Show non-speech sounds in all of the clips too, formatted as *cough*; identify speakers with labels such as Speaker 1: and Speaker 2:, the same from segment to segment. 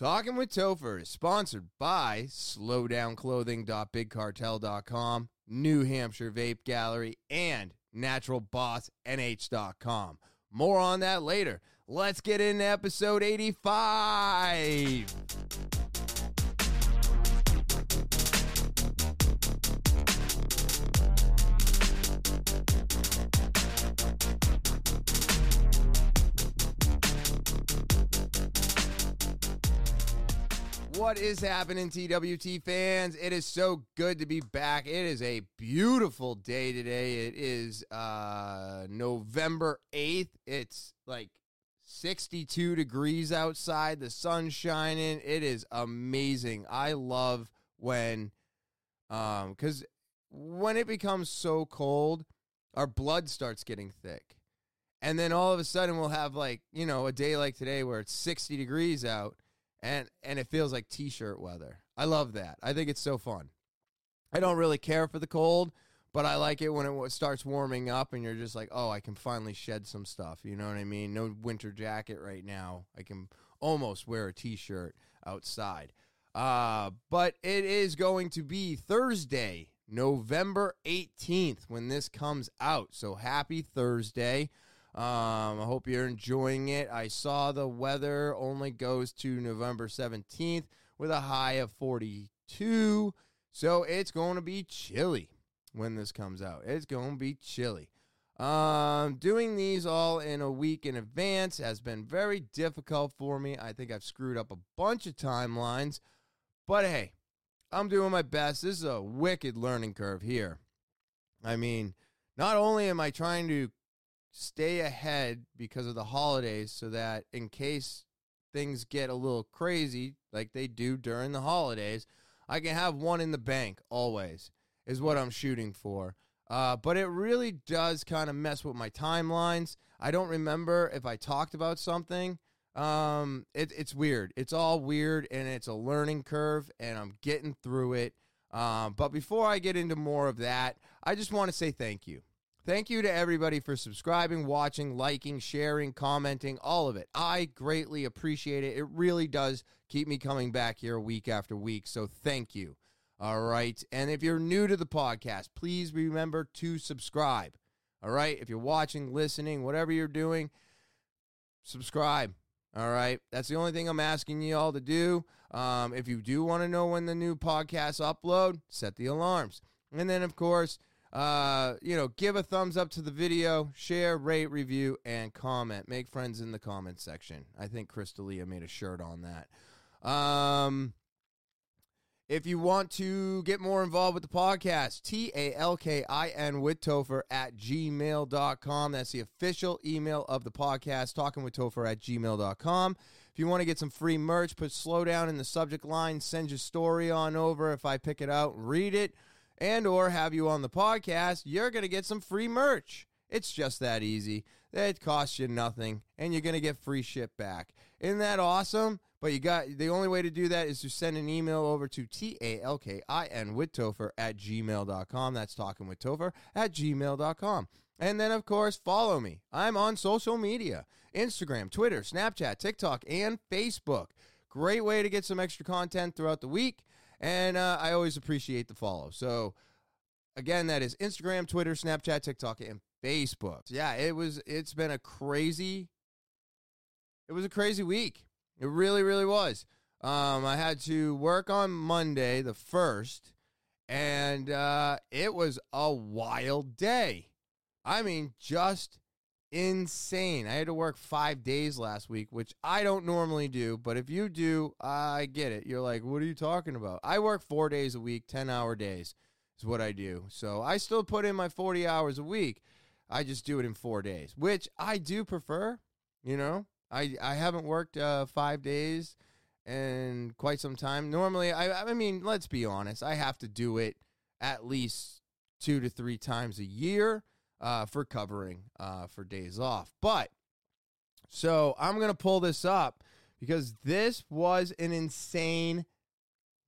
Speaker 1: Talking with Topher is sponsored by slowdownclothing.bigcartel.com, New Hampshire Vape Gallery, and naturalbossnh.com. More on that later. Let's get into episode 85. What is happening, TWT fans? It is so good to be back. It is a beautiful day today. It is uh, November 8th. It's like 62 degrees outside, the sun's shining. It is amazing. I love when, um, because when it becomes so cold, our blood starts getting thick. And then all of a sudden, we'll have like, you know, a day like today where it's 60 degrees out and and it feels like t-shirt weather. I love that. I think it's so fun. I don't really care for the cold, but I like it when it starts warming up and you're just like, "Oh, I can finally shed some stuff." You know what I mean? No winter jacket right now. I can almost wear a t-shirt outside. Uh, but it is going to be Thursday, November 18th when this comes out. So happy Thursday. Um, I hope you're enjoying it. I saw the weather only goes to November 17th with a high of 42. So it's going to be chilly when this comes out. It's going to be chilly. Um, doing these all in a week in advance has been very difficult for me. I think I've screwed up a bunch of timelines, but hey, I'm doing my best. This is a wicked learning curve here. I mean, not only am I trying to stay ahead because of the holidays so that in case things get a little crazy like they do during the holidays, I can have one in the bank always, is what I'm shooting for. Uh, but it really does kind of mess with my timelines. I don't remember if I talked about something. Um, it, it's weird. It's all weird, and it's a learning curve, and I'm getting through it. Um, but before I get into more of that, I just want to say thank you. Thank you to everybody for subscribing, watching, liking, sharing, commenting, all of it. I greatly appreciate it. It really does keep me coming back here week after week. So thank you. All right. And if you're new to the podcast, please remember to subscribe. All right. If you're watching, listening, whatever you're doing, subscribe. All right. That's the only thing I'm asking you all to do. Um, if you do want to know when the new podcasts upload, set the alarms. And then, of course, uh, you know, give a thumbs up to the video, share, rate, review, and comment. Make friends in the comment section. I think Crystalia made a shirt on that. Um, if you want to get more involved with the podcast, T A L K I N with Topher at gmail.com. That's the official email of the podcast, talking with Topher at gmail.com. If you want to get some free merch, put slow down in the subject line, send your story on over. If I pick it out, read it and or have you on the podcast, you're going to get some free merch. It's just that easy. It costs you nothing, and you're going to get free ship back. Isn't that awesome? But you got the only way to do that is to send an email over to T A L K I N with Topher at gmail.com. That's talking with Topher at gmail.com. And then, of course, follow me. I'm on social media Instagram, Twitter, Snapchat, TikTok, and Facebook. Great way to get some extra content throughout the week. And uh, I always appreciate the follow. So again, that is Instagram, Twitter, Snapchat, TikTok, and Facebook. Yeah, it was it's been a crazy it was a crazy week. It really, really was. Um, I had to work on Monday, the first, and uh, it was a wild day. I mean, just insane. I had to work five days last week, which I don't normally do. But if you do, I get it. You're like, what are you talking about? I work four days a week, 10 hour days is what I do. So I still put in my 40 hours a week. I just do it in four days, which I do prefer. You know, I, I haven't worked uh, five days in quite some time. Normally, I, I mean, let's be honest, I have to do it at least two to three times a year uh, for covering uh, for days off. But so I'm going to pull this up because this was an insane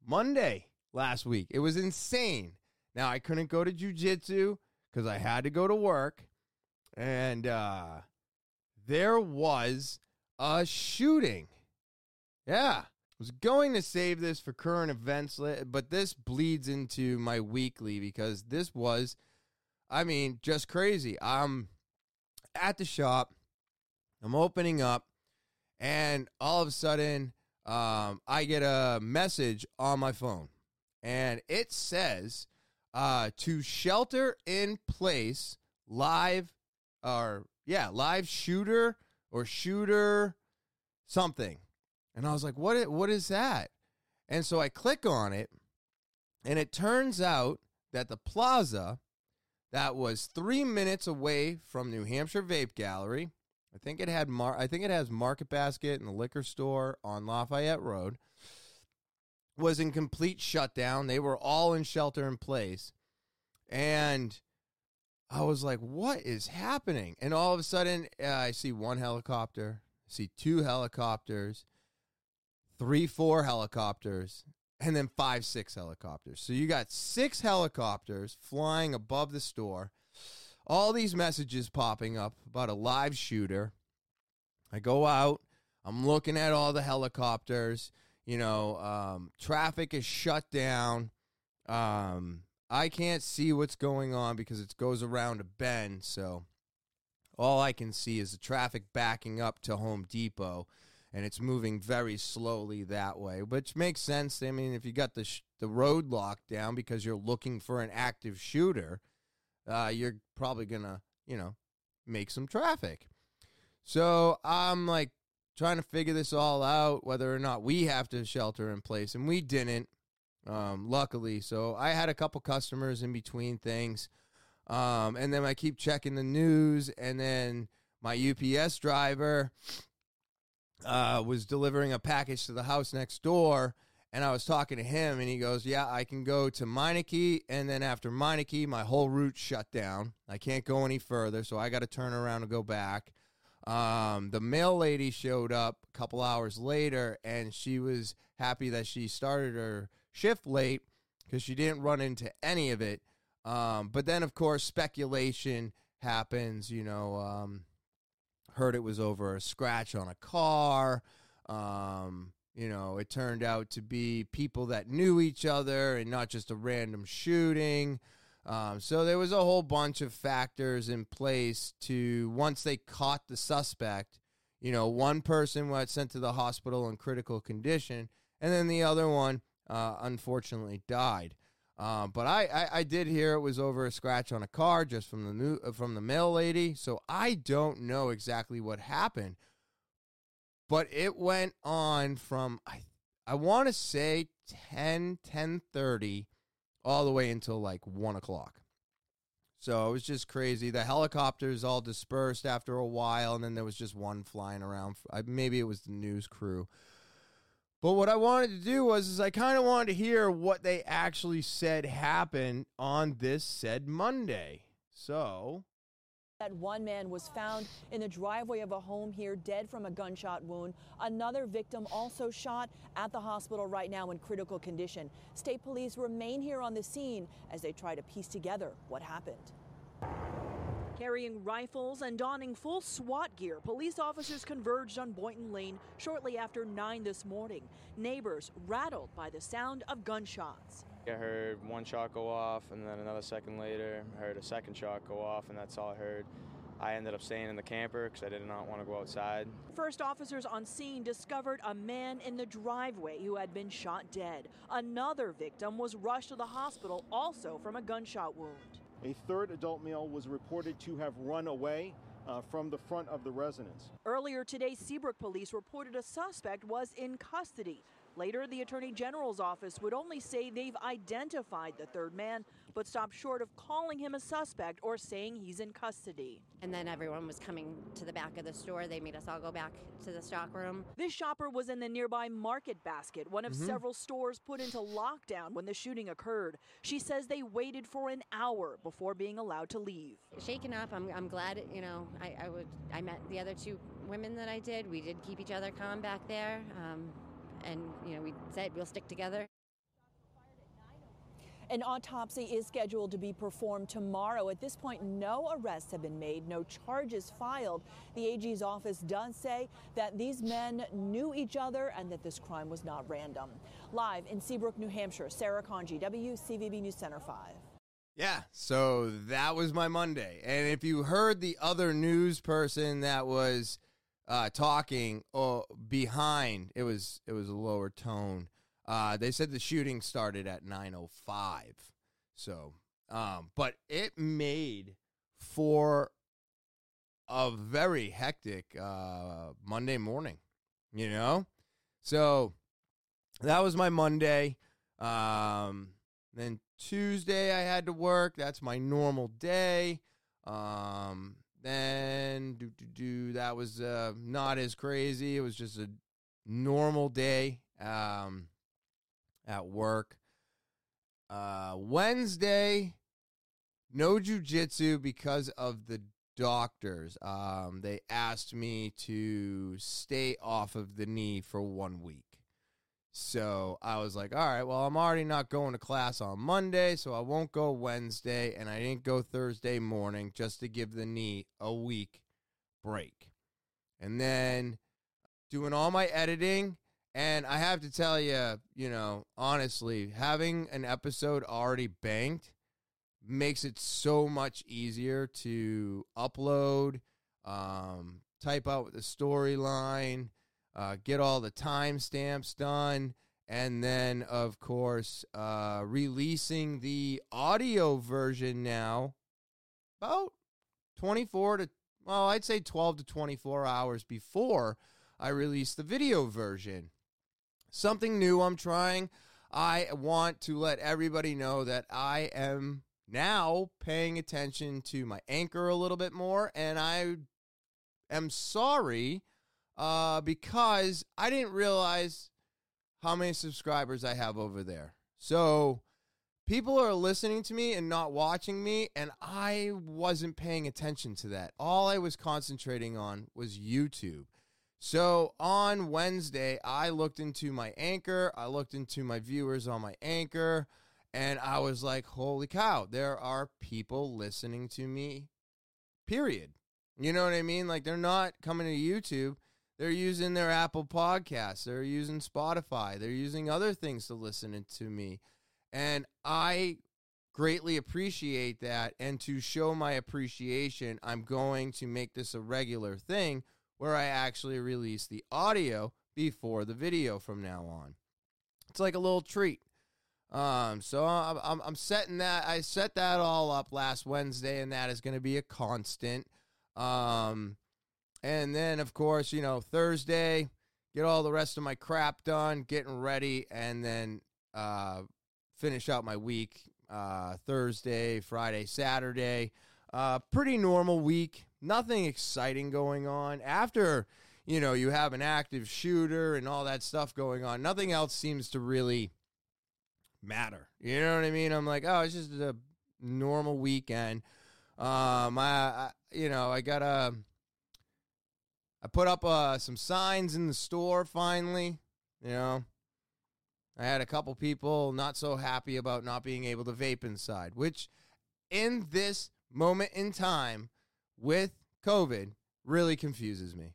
Speaker 1: Monday last week. It was insane. Now, I couldn't go to jujitsu because I had to go to work. And uh, there was a shooting. Yeah. I was going to save this for current events, but this bleeds into my weekly because this was, I mean, just crazy. I'm at the shop, I'm opening up, and all of a sudden, um, I get a message on my phone, and it says uh, to shelter in place live, or yeah, live shooter or shooter something. And I was like, what, what is that? And so I click on it, and it turns out that the plaza that was three minutes away from New Hampshire Vape Gallery, I think it had Mar- I think it has Market Basket and the liquor store on Lafayette Road, was in complete shutdown. They were all in shelter in place. And I was like, what is happening? And all of a sudden, uh, I see one helicopter, see two helicopters, three, four helicopters, and then five, six helicopters. So you got six helicopters flying above the store. All these messages popping up about a live shooter. I go out. I'm looking at all the helicopters. You know, um, traffic is shut down. Um, I can't see what's going on because it goes around a bend. So all I can see is the traffic backing up to Home Depot and it's moving very slowly that way, which makes sense. I mean, if you got the sh- the road locked down because you're looking for an active shooter, uh, you're probably gonna, you know, make some traffic. So I'm like trying to figure this all out, whether or not we have to shelter in place, and we didn't, um, luckily. So I had a couple customers in between things, um, and then I keep checking the news, and then my UPS driver uh, was delivering a package to the house next door, and I was talking to him, and he goes, "Yeah, I can go to Meineke, and then after Meineke, my whole route shut down. I can't go any further, so I got to turn around and go back." Um, the mail lady showed up a couple hours later, and she was happy that she started her shift late because she didn't run into any of it. Um, but then, of course, speculation happens. You know, um, heard it was over a scratch on a car. Um, you know, it turned out to be people that knew each other and not just a random shooting. Um, so there was a whole bunch of factors in place to once they caught the suspect, you know, one person was sent to the hospital in critical condition, and then the other one uh, unfortunately died. Um, but I, I, I, did hear it was over a scratch on a car just from the new uh, from the mail lady. So I don't know exactly what happened, but it went on from I I want to say 10 10:30 all the way until like one o'clock. So it was just crazy. The helicopters all dispersed after a while, and then there was just one flying around. Maybe it was the news crew. But what I wanted to do was is I kind of wanted to hear what they actually said happened on this said Monday. So
Speaker 2: that one man was found in the driveway of a home here dead from a gunshot wound. Another victim also shot at the hospital right now in critical condition. State police remain here on the scene as they try to piece together what happened. Carrying rifles and donning full SWAT gear, police officers converged on Boynton Lane shortly after 9 this morning. Neighbors rattled by the sound of gunshots.
Speaker 3: I heard one shot go off, and then another second later, I heard a second shot go off, and that's all I heard. I ended up staying in the camper because I did not want to go outside.
Speaker 2: First officers on scene discovered a man in the driveway who had been shot dead. Another victim was rushed to the hospital, also from a gunshot wound.
Speaker 4: A third adult male was reported to have run away uh, from the front of the residence.
Speaker 2: Earlier today, Seabrook police reported a suspect was in custody. Later, the Attorney General's office would only say they've identified the third man, but stopped short of calling him a suspect or saying he's in custody.
Speaker 5: And then everyone was coming to the back of the store. They made us all go back to the stock room.
Speaker 2: This shopper was in the nearby Market Basket, one of mm-hmm. several stores put into lockdown when the shooting occurred. She says they waited for an hour before being allowed to leave.
Speaker 5: Shaken up. I'm, I'm glad, you know, I, I would I met the other two women that I did. We did keep each other calm back there. Um, and you know we said we'll stick together
Speaker 2: An autopsy is scheduled to be performed tomorrow. At this point, no arrests have been made, no charges filed. The AG's office does say that these men knew each other and that this crime was not random. Live in Seabrook, New Hampshire, Sera Congi, WCVB News Center 5.
Speaker 1: Yeah, so that was my Monday. And if you heard the other news person that was uh, talking oh, behind, it was it was a lower tone. Uh, they said the shooting started at 9:05. So, um, but it made for a very hectic uh, Monday morning, you know? So that was my Monday. Um, then Tuesday I had to work. That's my normal day. Um, then do do do that was uh, not as crazy. It was just a normal day um, at work. Uh, Wednesday, no jujitsu because of the doctors. Um, they asked me to stay off of the knee for one week. So I was like, all right, well, I'm already not going to class on Monday, so I won't go Wednesday, and I didn't go Thursday morning just to give the knee a week break. And then doing all my editing, and I have to tell you, you know, honestly, having an episode already banked makes it so much easier to upload, um, type out the storyline uh, get all the timestamps done, and then, of course, uh, releasing the audio version now about 24 to, well, I'd say 12 to 24 hours before I release the video version. Something new I'm trying. I want to let everybody know that I am now paying attention to my anchor a little bit more, and I am sorry uh, because I didn't realize how many subscribers I have over there. So people are listening to me and not watching me, and I wasn't paying attention to that. All I was concentrating on was YouTube. So on Wednesday, I looked into my anchor, I looked into my viewers on my anchor, and I was like, holy cow, there are people listening to me, period. You know what I mean? Like they're not coming to YouTube they're using their Apple Podcasts. They're using Spotify. They're using other things to listen to me. And I greatly appreciate that. And to show my appreciation, I'm going to make this a regular thing where I actually release the audio before the video from now on. It's like a little treat. Um, so I'm, I'm, I'm setting that. I set that all up last Wednesday, and that is going to be a constant. Um, and then, of course, you know, Thursday, get all the rest of my crap done, getting ready, and then uh, finish out my week uh, Thursday, Friday, Saturday. Uh, pretty normal week. Nothing exciting going on. After, you know, you have an active shooter and all that stuff going on, nothing else seems to really matter. You know what I mean? I'm like, oh, it's just a normal weekend. Um, I, I you know, I got a I put up uh, some signs in the store finally. You know, I had a couple people not so happy about not being able to vape inside, which in this moment in time with COVID really confuses me.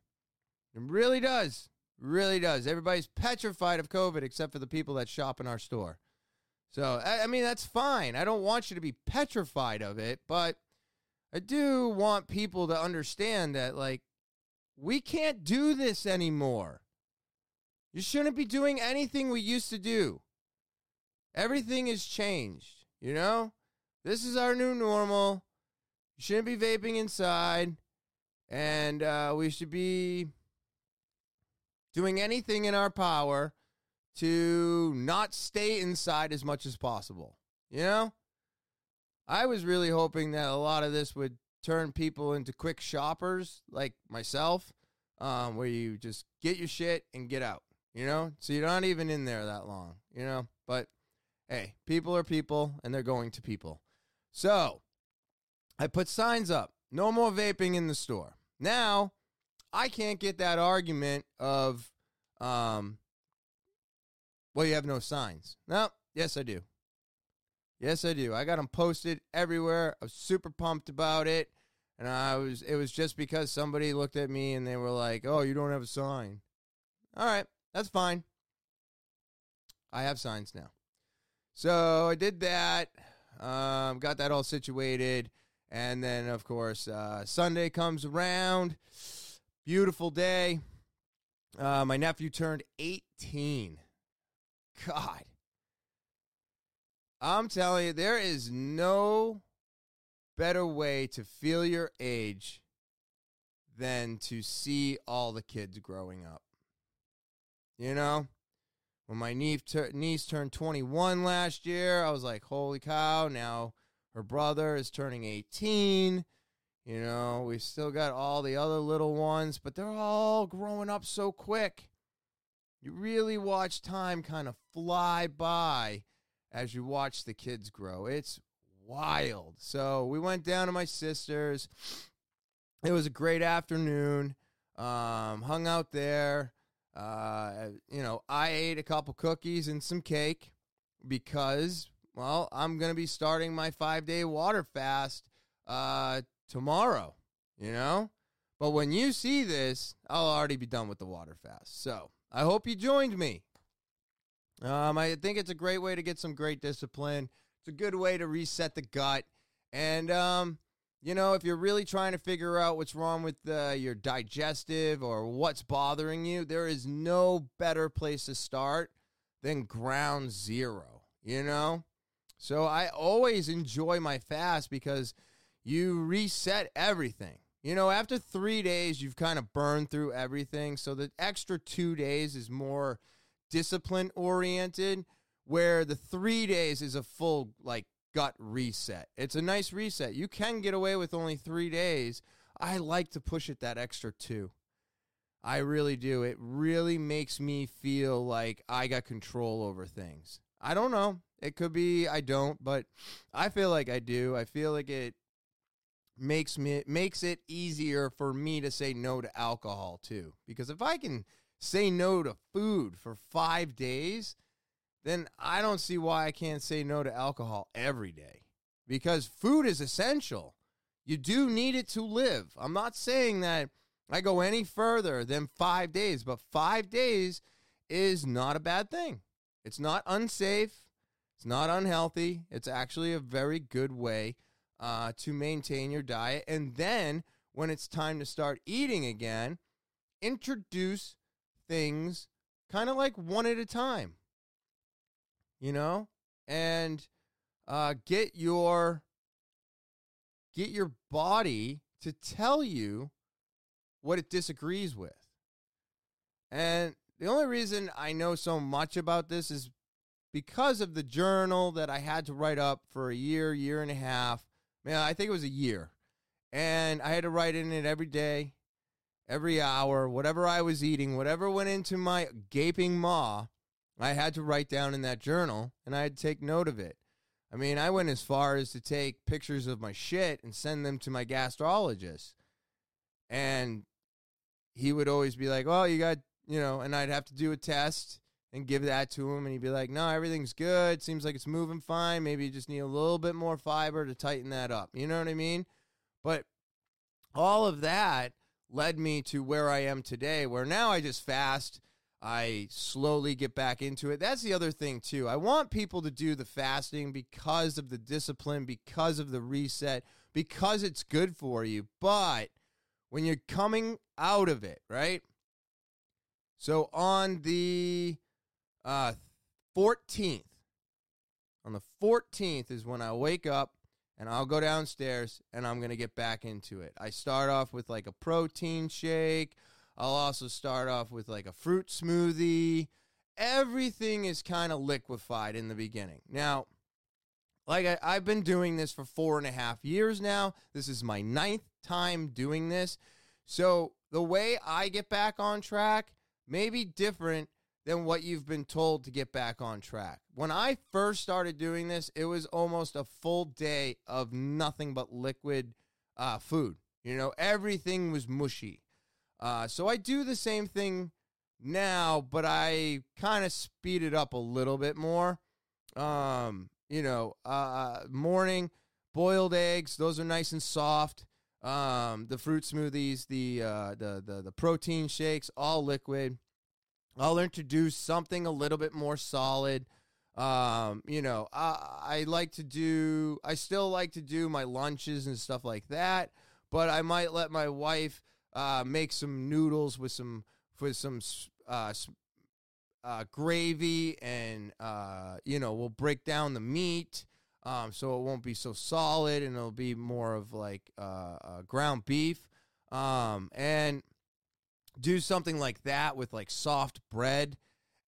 Speaker 1: It really does. Really does. Everybody's petrified of COVID except for the people that shop in our store. So, I, I mean, that's fine. I don't want you to be petrified of it, but I do want people to understand that, like, we can't do this anymore. You shouldn't be doing anything we used to do. Everything has changed, you know? This is our new normal. You shouldn't be vaping inside. And uh, we should be doing anything in our power to not stay inside as much as possible. You know? I was really hoping that a lot of this would turn people into quick shoppers like myself, um, where you just get your shit and get out, you know? So you're not even in there that long, you know? But hey, people are people and they're going to people. So I put signs up no more vaping in the store. Now, I can't get that argument of, um, well, you have no signs. No, yes, I do. Yes, I do. I got them posted everywhere. I was super pumped about it. And I was it was just because somebody looked at me and they were like, "Oh, you don't have a sign." All right, that's fine. I have signs now. So I did that. Um, got that all situated. And then, of course, uh, Sunday comes around. Beautiful day. Uh, my nephew turned 18. God. I'm telling you, there is no better way to feel your age than to see all the kids growing up. You know? When my niece, niece turned 21 last year, I was like, holy cow, now her brother is turning 18. You know, we still got all the other little ones, but they're all growing up so quick. You really watch time kind of fly by as you watch the kids grow. It's wild. So we went down to my sister's. It was a great afternoon. Um, hung out there. Uh, you know, I ate a couple cookies and some cake because, well, I'm going to be starting my five day water fast uh, tomorrow, you know? But when you see this, I'll already be done with the water fast. So I hope you joined me. Um, I think it's a great way to get some great discipline. It's a good way to reset the gut. And, um, you know, if you're really trying to figure out what's wrong with uh, your digestive or what's bothering you, there is no better place to start than ground zero, you know? So I always enjoy my fast because you reset everything. You know, after three days, you've kind of burned through everything. So the extra two days is more discipline oriented, where the three days is a full, like, gut reset. It's a nice reset. You can get away with only three days. I like to push it that extra two. I really do. It really makes me feel like I got control over things. I don't know. It could be I don't, but I feel like I do. I feel like it makes me makes it easier for me to say no to alcohol too. Because if I can say no to food for 5 days, then I don't see why I can't say no to alcohol every day because food is essential. You do need it to live. I'm not saying that I go any further than five days, but five days is not a bad thing. It's not unsafe. It's not unhealthy. It's actually a very good way uh, to maintain your diet. And then when it's time to start eating again, introduce things kind of like one at a time you know, and uh, get your get your body to tell you what it disagrees with. And the only reason I know so much about this is because of the journal that I had to write up for a year, year and a half. Man, I think it was a year. And I had to write in it every day, every hour, whatever I was eating, whatever went into my gaping maw. I had to write down in that journal and I had to take note of it. I mean, I went as far as to take pictures of my shit and send them to my gastrologist. And he would always be like, "Well, you got, you know," and I'd have to do a test and give that to him and he'd be like, "No, everything's good. Seems like it's moving fine. Maybe you just need a little bit more fiber to tighten that up." You know what I mean? But all of that led me to where I am today, where now I just fast I slowly get back into it. That's the other thing, too. I want people to do the fasting because of the discipline, because of the reset, because it's good for you. But when you're coming out of it, right? So on the uh, 14th, on the 14th is when I wake up and I'll go downstairs and I'm going to get back into it. I start off with like a protein shake. I'll also start off with like a fruit smoothie. Everything is kind of liquefied in the beginning. Now, like I, I've been doing this for four and a half years now. This is my ninth time doing this. So the way I get back on track may be different than what you've been told to get back on track. When I first started doing this, it was almost a full day of nothing but liquid uh, food. You know, everything was mushy. Uh, so I do the same thing now, but I kind of speed it up a little bit more. Um, you know, uh, morning boiled eggs. Those are nice and soft. Um, the fruit smoothies, the, uh, the the the protein shakes, all liquid. I'll introduce something a little bit more solid. Um, you know, I, I like to do. I still like to do my lunches and stuff like that. But I might let my wife uh, make some noodles with some with some uh, uh, gravy, and uh, you know, we'll break down the meat um, so it won't be so solid, and it'll be more of like uh, uh, ground beef, um, and do something like that with like soft bread,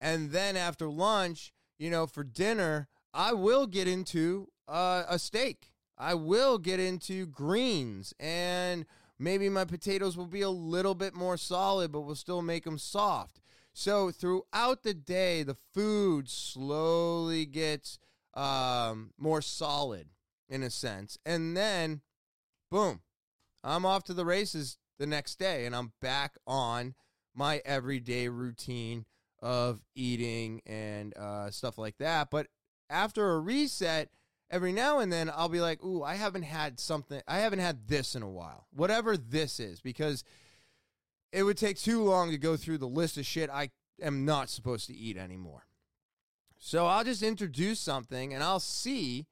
Speaker 1: and then after lunch, you know, for dinner, I will get into uh, a steak. I will get into greens and maybe my potatoes will be a little bit more solid, but we'll still make them soft. So throughout the day, the food slowly gets um, more solid in a sense. And then, boom, I'm off to the races the next day and I'm back on my everyday routine of eating and uh, stuff like that. But after a reset, every now and then I'll be like, ooh, I haven't had something, I haven't had this in a while, whatever this is, because it would take too long to go through the list of shit I am not supposed to eat anymore. So I'll just introduce something and I'll see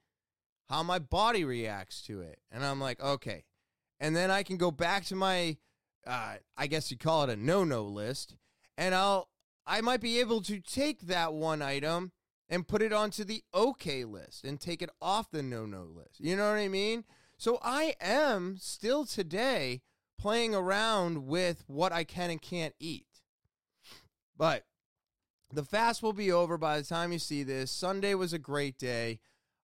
Speaker 1: how my body reacts to it. And I'm like, okay. And then I can go back to my, uh, I guess you call it a no no list, and I'll, I might be able to take that one item and put it onto the okay list and take it off the no no list. You know what I mean? So I am still today playing around with what I can and can't eat. But the fast will be over by the time you see this. Sunday was a great day.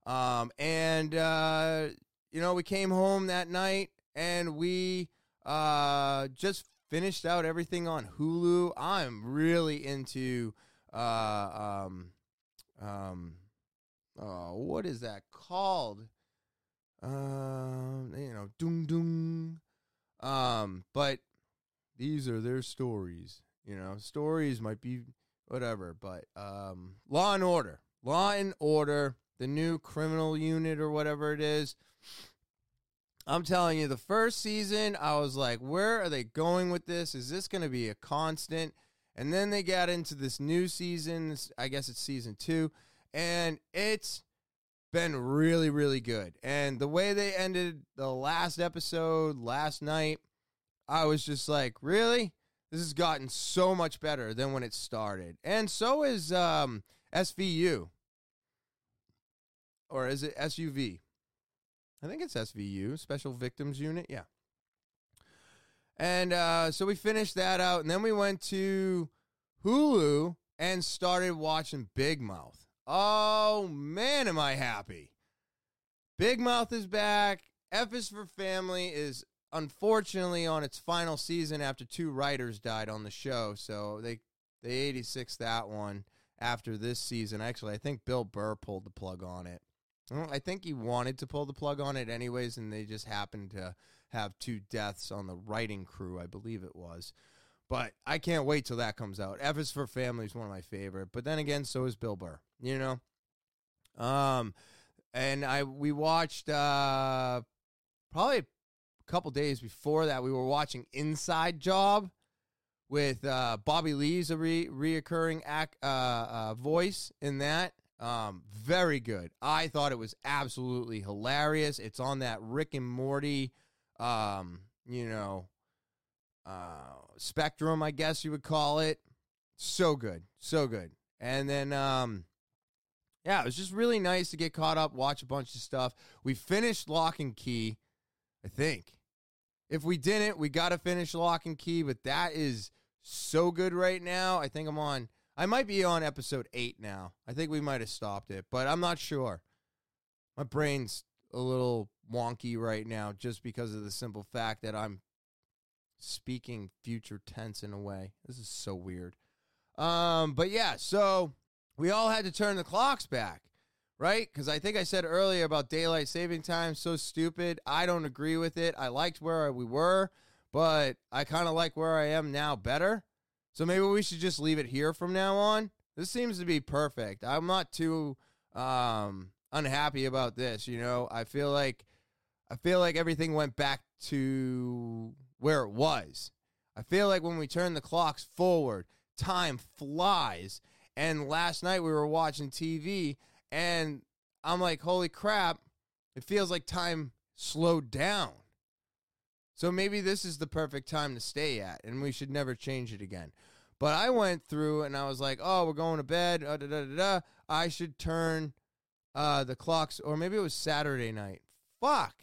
Speaker 1: Um, and, uh, you know, we came home that night and we uh, just finished out everything on Hulu. I'm really into uh, um, um, oh, what is that called? Um, you know, doom doom. Um, but these are their stories. You know, stories might be whatever, but um, Law and Order, Law and Order, the new criminal unit or whatever it is. I'm telling you, the first season, I was like, where are they going with this? Is this going to be a constant? And then they got into this new season. I guess it's season two. And it's been really, really good. And the way they ended the last episode last night, I was just like, really? This has gotten so much better than when it started. And so is um, SVU. Or is it SUV? I think it's SVU, Special Victims Unit. Yeah. And uh, so we finished that out, and then we went to Hulu and started watching Big Mouth. Oh man, am I happy! Big Mouth is back. F is for Family is unfortunately on its final season after two writers died on the show, so they they 86 that one after this season. Actually, I think Bill Burr pulled the plug on it. I think he wanted to pull the plug on it anyways, and they just happened to have two deaths on the writing crew, I believe it was. But I can't wait till that comes out. F is for Family is one of my favorite. But then again, so is Bill Burr. You know, um, and I we watched uh probably a couple days before that we were watching Inside Job with uh, Bobby Lee's a re- reoccurring act, uh, uh, voice in that. Um, very good. I thought it was absolutely hilarious. It's on that Rick and Morty, um, you know, uh, spectrum, I guess you would call it. So good, so good. And then, um, yeah, it was just really nice to get caught up, watch a bunch of stuff. We finished Locke and Key, I think. If we didn't, we got to finish Locke and Key, but that is so good right now. I think I'm on I might be on episode eight now. I think we might have stopped it, but I'm not sure. My brain's a little wonky right now just because of the simple fact that I'm speaking future tense in a way. This is so weird. Um, but yeah, so we all had to turn the clocks back, right? Because I think I said earlier about daylight saving time, so stupid. I don't agree with it. I liked where we were, but I kind of like where I am now better. So maybe we should just leave it here from now on. This seems to be perfect. I'm not too um unhappy about this. You know, I feel like I feel like everything went back to where it was. I feel like when we turn the clocks forward, time flies. And last night we were watching TV and I'm like, holy crap, it feels like time slowed down. So maybe this is the perfect time to stay at, and we should never change it again. But I went through and I was like, oh, we're going to bed. Uh, da, da, da, da. I should turn uh, the clocks, or maybe it was Saturday night. Fuck.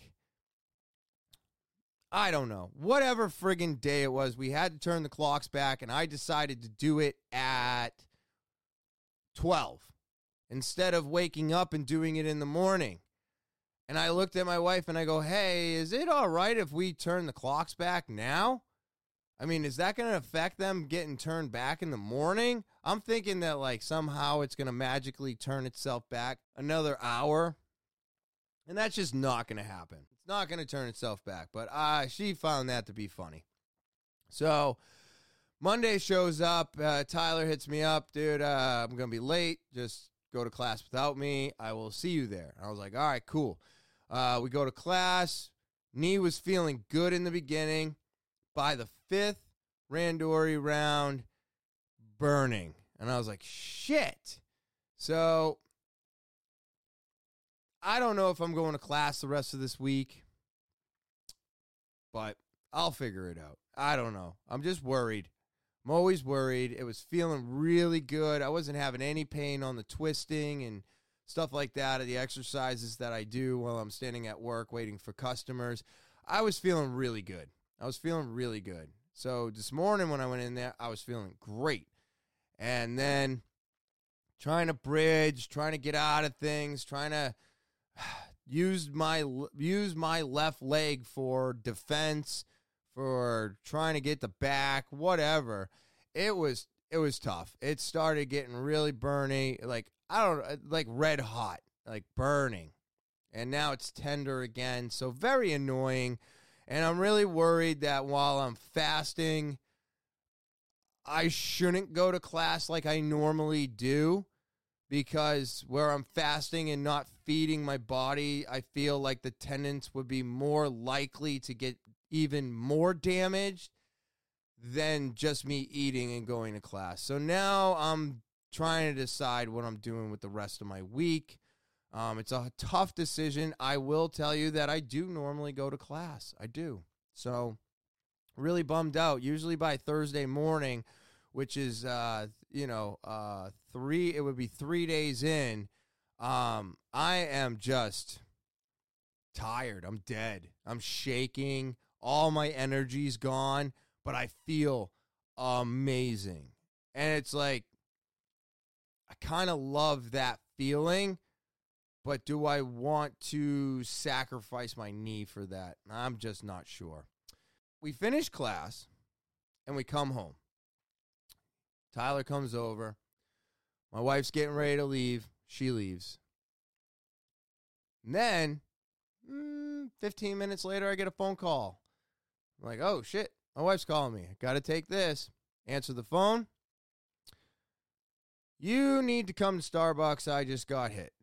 Speaker 1: I don't know. Whatever friggin' day it was, we had to turn the clocks back, and I decided to do it at 12 instead of waking up and doing it in the morning. And I looked at my wife and I go, hey, is it all right if we turn the clocks back now? I mean, is that going to affect them getting turned back in the morning? I'm thinking that, like, somehow it's going to magically turn itself back another hour. And that's just not going to happen. It's not going to turn itself back. But uh, she found that to be funny. So Monday shows up. Uh, Tyler hits me up, dude. Uh, I'm going to be late. Just go to class without me. I will see you there. I was like, all right, cool. Uh, we go to class. Knee was feeling good in the beginning. By the fifth Randori round, burning. And I was like, shit. So I don't know if I'm going to class the rest of this week, but I'll figure it out. I don't know. I'm just worried. I'm always worried. It was feeling really good. I wasn't having any pain on the twisting and stuff like that, the exercises that I do while I'm standing at work waiting for customers. I was feeling really good. I was feeling really good. So this morning when I went in there, I was feeling great. And then trying to bridge, trying to get out of things, trying to *sighs* use my use my left leg for defense, for trying to get the back, whatever. It was it was tough. It started getting really burny. Like I don't uh, like red hot, like burning. And now it's tender again. So very annoying. And I'm really worried that while I'm fasting, I shouldn't go to class like I normally do because where I'm fasting and not feeding my body, I feel like the tendons would be more likely to get even more damaged than just me eating and going to class. So now I'm trying to decide what I'm doing with the rest of my week. Um, it's a tough decision. I will tell you that I do normally go to class. I do. So, really bummed out. Usually by Thursday morning, which is, uh, you know, uh, three, it would be three days in. Um, I am just tired. I'm dead. I'm shaking. All my energy's gone, but I feel amazing. And it's like, I kind of love that feeling, but do I want to sacrifice my knee for that? I'm just not sure. We finish class and we come home. Tyler comes over. My wife's getting ready to leave. She leaves. And then, mm, 15 minutes later, I get a phone call. I'm like, oh shit, my wife's calling me. I got to take this. Answer the phone. You need to come to Starbucks. I just got hit.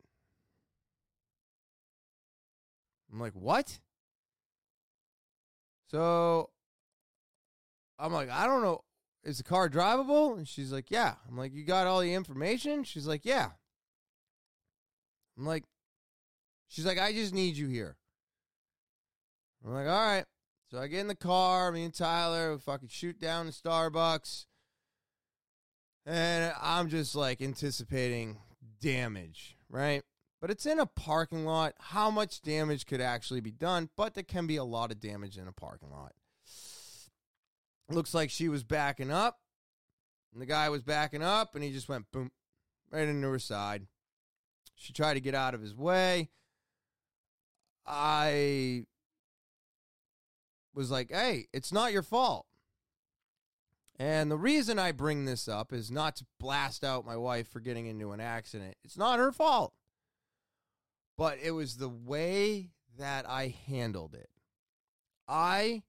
Speaker 1: I'm like, what? So I'm like, I don't know. Is the car drivable? And she's like, yeah. I'm like, you got all the information? She's like, yeah. I'm like, she's like, I just need you here. I'm like, all right. So I get in the car, me and Tyler, we fucking shoot down to Starbucks. And I'm just like anticipating damage, right? But it's in a parking lot. How much damage could actually be done? But there can be a lot of damage in a parking lot. Looks like she was backing up. And the guy was backing up and he just went boom right into her side. She tried to get out of his way. I was like, hey, it's not your fault. And the reason I bring this up is not to blast out my wife for getting into an accident. It's not her fault. But it was the way that I handled it. I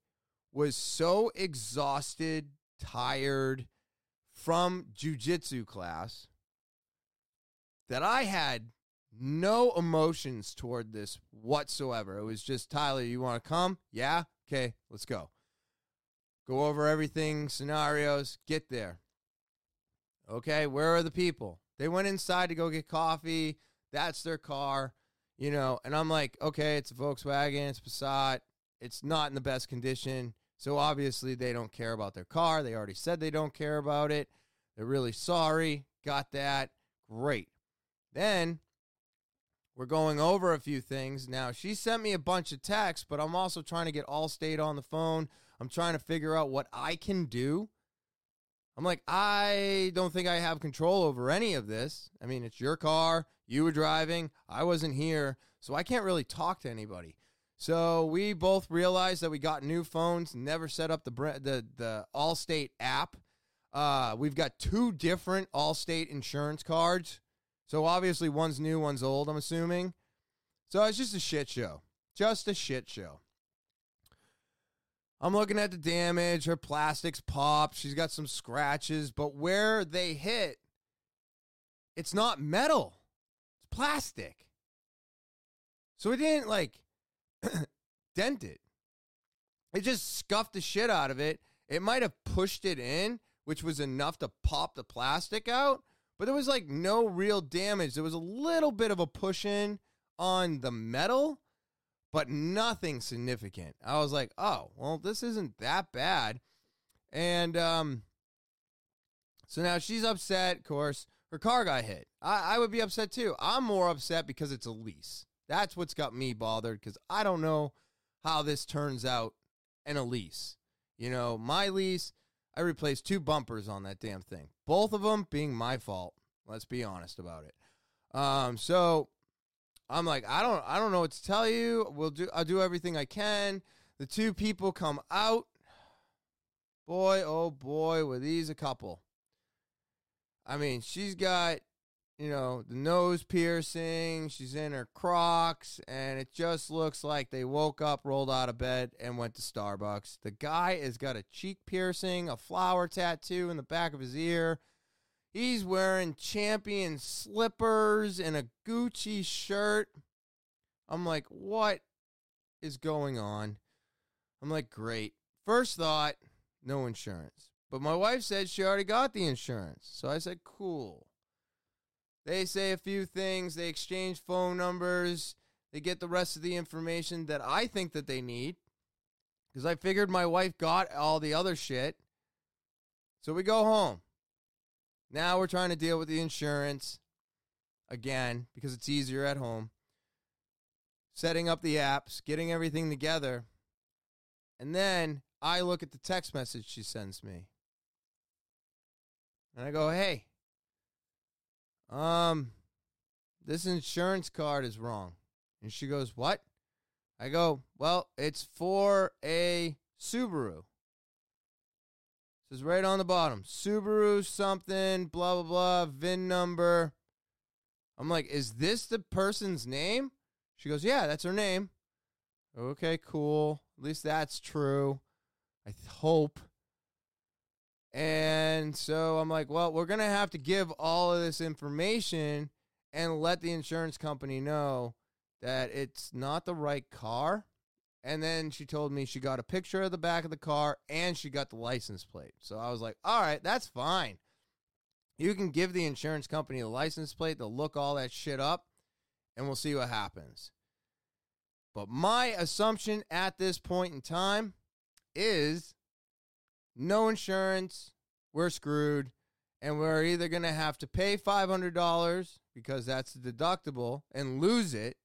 Speaker 1: was so exhausted, tired from jujitsu class that I had no emotions toward this whatsoever. It was just Tyler, you want to come? Yeah? Okay, let's go. Go over everything, scenarios, get there. Okay, where are the people? They went inside to go get coffee. That's their car, you know. And I'm like, okay, it's a Volkswagen, it's Passat. It's not in the best condition. So obviously they don't care about their car. They already said they don't care about it. They're really sorry. Got that. Great. Then we're going over a few things. Now, she sent me a bunch of texts, but I'm also trying to get Allstate on the phone. I'm trying to figure out what I can do. I'm like, I don't think I have control over any of this. I mean, it's your car. You were driving. I wasn't here. So I can't really talk to anybody. So we both realized that we got new phones, never set up the the the Allstate app. Uh, we've got two different Allstate insurance cards. So obviously one's new, one's old, I'm assuming. So it's just a shit show. Just a shit show. I'm looking at the damage. Her plastics popped. She's got some scratches, but where they hit, it's not metal. It's plastic. So it didn't like *clears throat* dent it. It just scuffed the shit out of it. It might have pushed it in, which was enough to pop the plastic out, but there was like no real damage. There was a little bit of a push in on the metal, but nothing significant. I was like, oh, well, this isn't that bad. And um, so now she's upset, of course. Her car got hit. I, I would be upset too. I'm more upset because it's a lease. That's what's got me bothered because I don't know how this turns out in a lease. You know, my lease, I replaced two bumpers on that damn thing. Both of them being my fault. Let's be honest about it. Um, so I'm like, I don't, I don't know what to tell you. We'll do, I'll do everything I can. The two people come out. Boy, oh boy, were these a couple. I mean, she's got you know, the nose piercing. She's in her Crocs, and it just looks like they woke up, rolled out of bed, and went to Starbucks. The guy has got a cheek piercing, a flower tattoo in the back of his ear. He's wearing champion slippers and a Gucci shirt. I'm like, what is going on? I'm like, great. First thought, no insurance. But my wife said she already got the insurance. So I said, cool. They say a few things, they exchange phone numbers, they get the rest of the information that I think that they need because I figured my wife got all the other shit. So we go home. Now we're trying to deal with the insurance again because it's easier at home. Setting up the apps, getting everything together. And then I look at the text message she sends me. And I go, hey, um, this insurance card is wrong. And she goes, what? I go, well, it's for a Subaru. Says right on the bottom, Subaru something, blah, blah, blah, VIN number. I'm like, is this the person's name? She goes, yeah, that's her name. Okay, cool. At least that's true. I hope. And so I'm like, well, we're going to have to give all of this information and let the insurance company know that it's not the right car. And then she told me she got a picture of the back of the car and she got the license plate. So I was like, all right, that's fine. You can give the insurance company the license plate, they'll look all that shit up, and we'll see what happens. But my assumption at this point in time is no insurance, we're screwed. And we're either going to have to pay $500 because that's the deductible and lose it,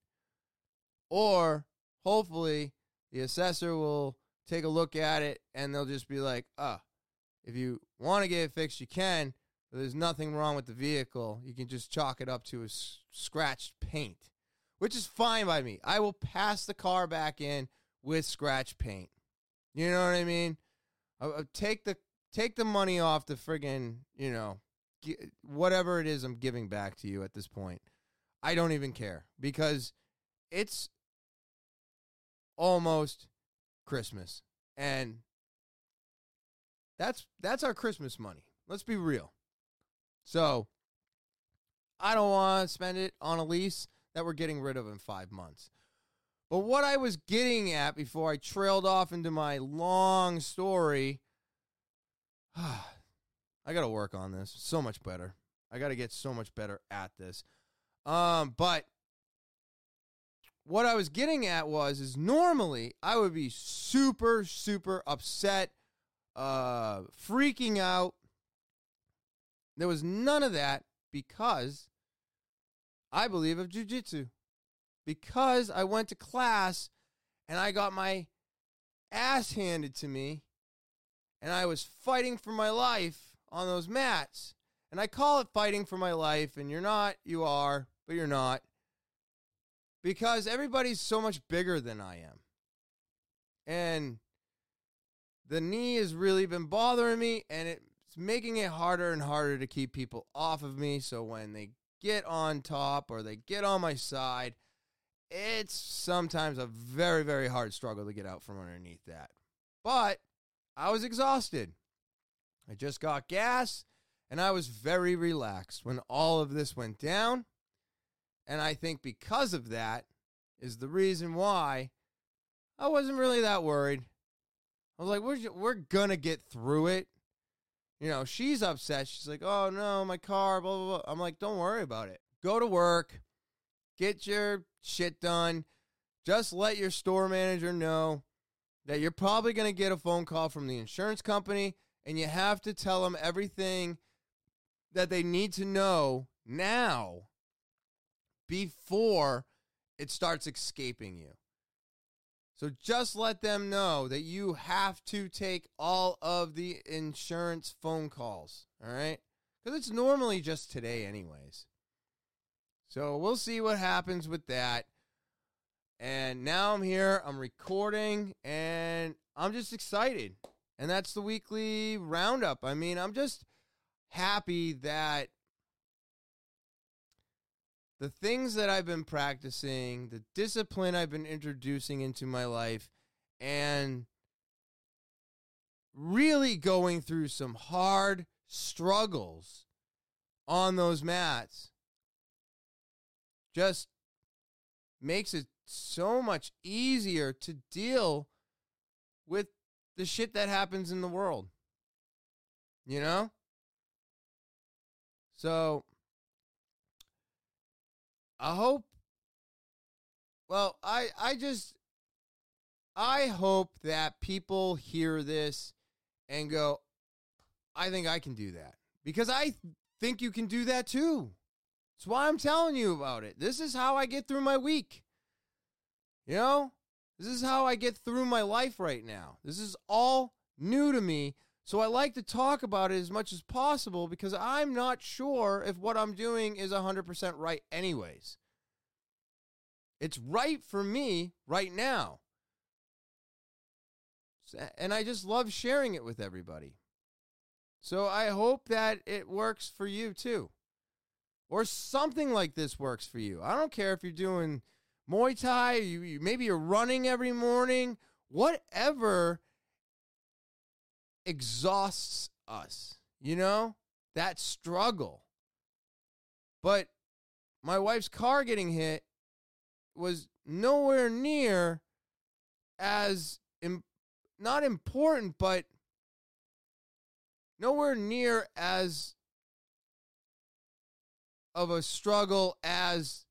Speaker 1: or hopefully the assessor will take a look at it and they'll just be like, ah, if you want to get it fixed, you can. There's nothing wrong with the vehicle. You can just chalk it up to a s- scratched paint, which is fine by me. I will pass the car back in with scratch paint. You know what I mean? Uh, take the take the money off the friggin' you know whatever it is I'm giving back to you at this point. I don't even care because it's almost Christmas and that's that's our Christmas money. Let's be real. So I don't want to spend it on a lease. that we're getting rid of in five months. But what I was getting at before I trailed off into my long story, *sighs* I got to work on this so much better. I got to get so much better at this. Um, but what I was getting at was is normally I would be super super upset, uh, freaking out. There was none of that because I believe of jujitsu. Because I went to class and I got my ass handed to me and I was fighting for my life on those mats. And I call it fighting for my life, and you're not, you are, but you're not. Because everybody's so much bigger than I am. And the knee has really been bothering me, and it's making it harder and harder to keep people off of me. So when they get on top or they get on my side, it's sometimes a very, very hard struggle to get out from underneath that. But I was exhausted. I just got gas and I was very relaxed when all of this went down. And I think because of that is the reason why I wasn't really that worried. I was like, we're, we're going to get through it. You know, she's upset. She's like, oh no, my car, blah, blah, blah. I'm like, don't worry about it. Go to work, get your shit done. Just let your store manager know that you're probably going to get a phone call from the insurance company and you have to tell them everything that they need to know now before it starts escaping you. So just let them know that you have to take all of the insurance phone calls, all right? Because it's normally just today, anyways. So we'll see what happens with that. And now I'm here, I'm recording, and I'm just excited. And that's the weekly roundup. I mean, I'm just happy that the things that I've been practicing, the discipline I've been introducing into my life, and really going through some hard struggles on those mats just makes it so much easier to deal with the shit that happens in the world. You know? So I hope well, I I just I hope that people hear this and go I think I can do that. Because I think you can do that too. That's why I'm telling you about it. This is how I get through my week. You know? This is how I get through my life right now. This is all new to me. So I like to talk about it as much as possible because I'm not sure if what I'm doing is 100% right, anyways. It's right for me right now. And I just love sharing it with everybody. So I hope that it works for you too. Or something like this works for you. I don't care if you're doing Muay Thai, you, you, maybe you're running every morning, whatever exhausts us, you know, that struggle. But my wife's car getting hit was nowhere near as Im- not important, but nowhere near as of a struggle as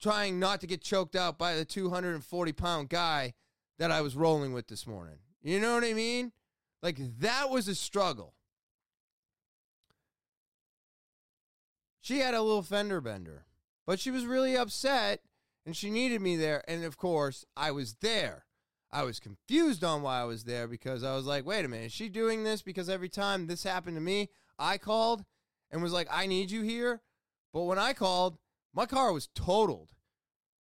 Speaker 1: trying not to get choked out by the 240 pound guy that I was rolling with this morning. You know what I mean? Like that was a struggle. She had a little fender bender, but she was really upset and she needed me there. And of course, I was there. I was confused on why I was there because I was like, wait a minute, is she doing this because every time this happened to me, I called and was like, I need you here? But when I called, my car was totaled.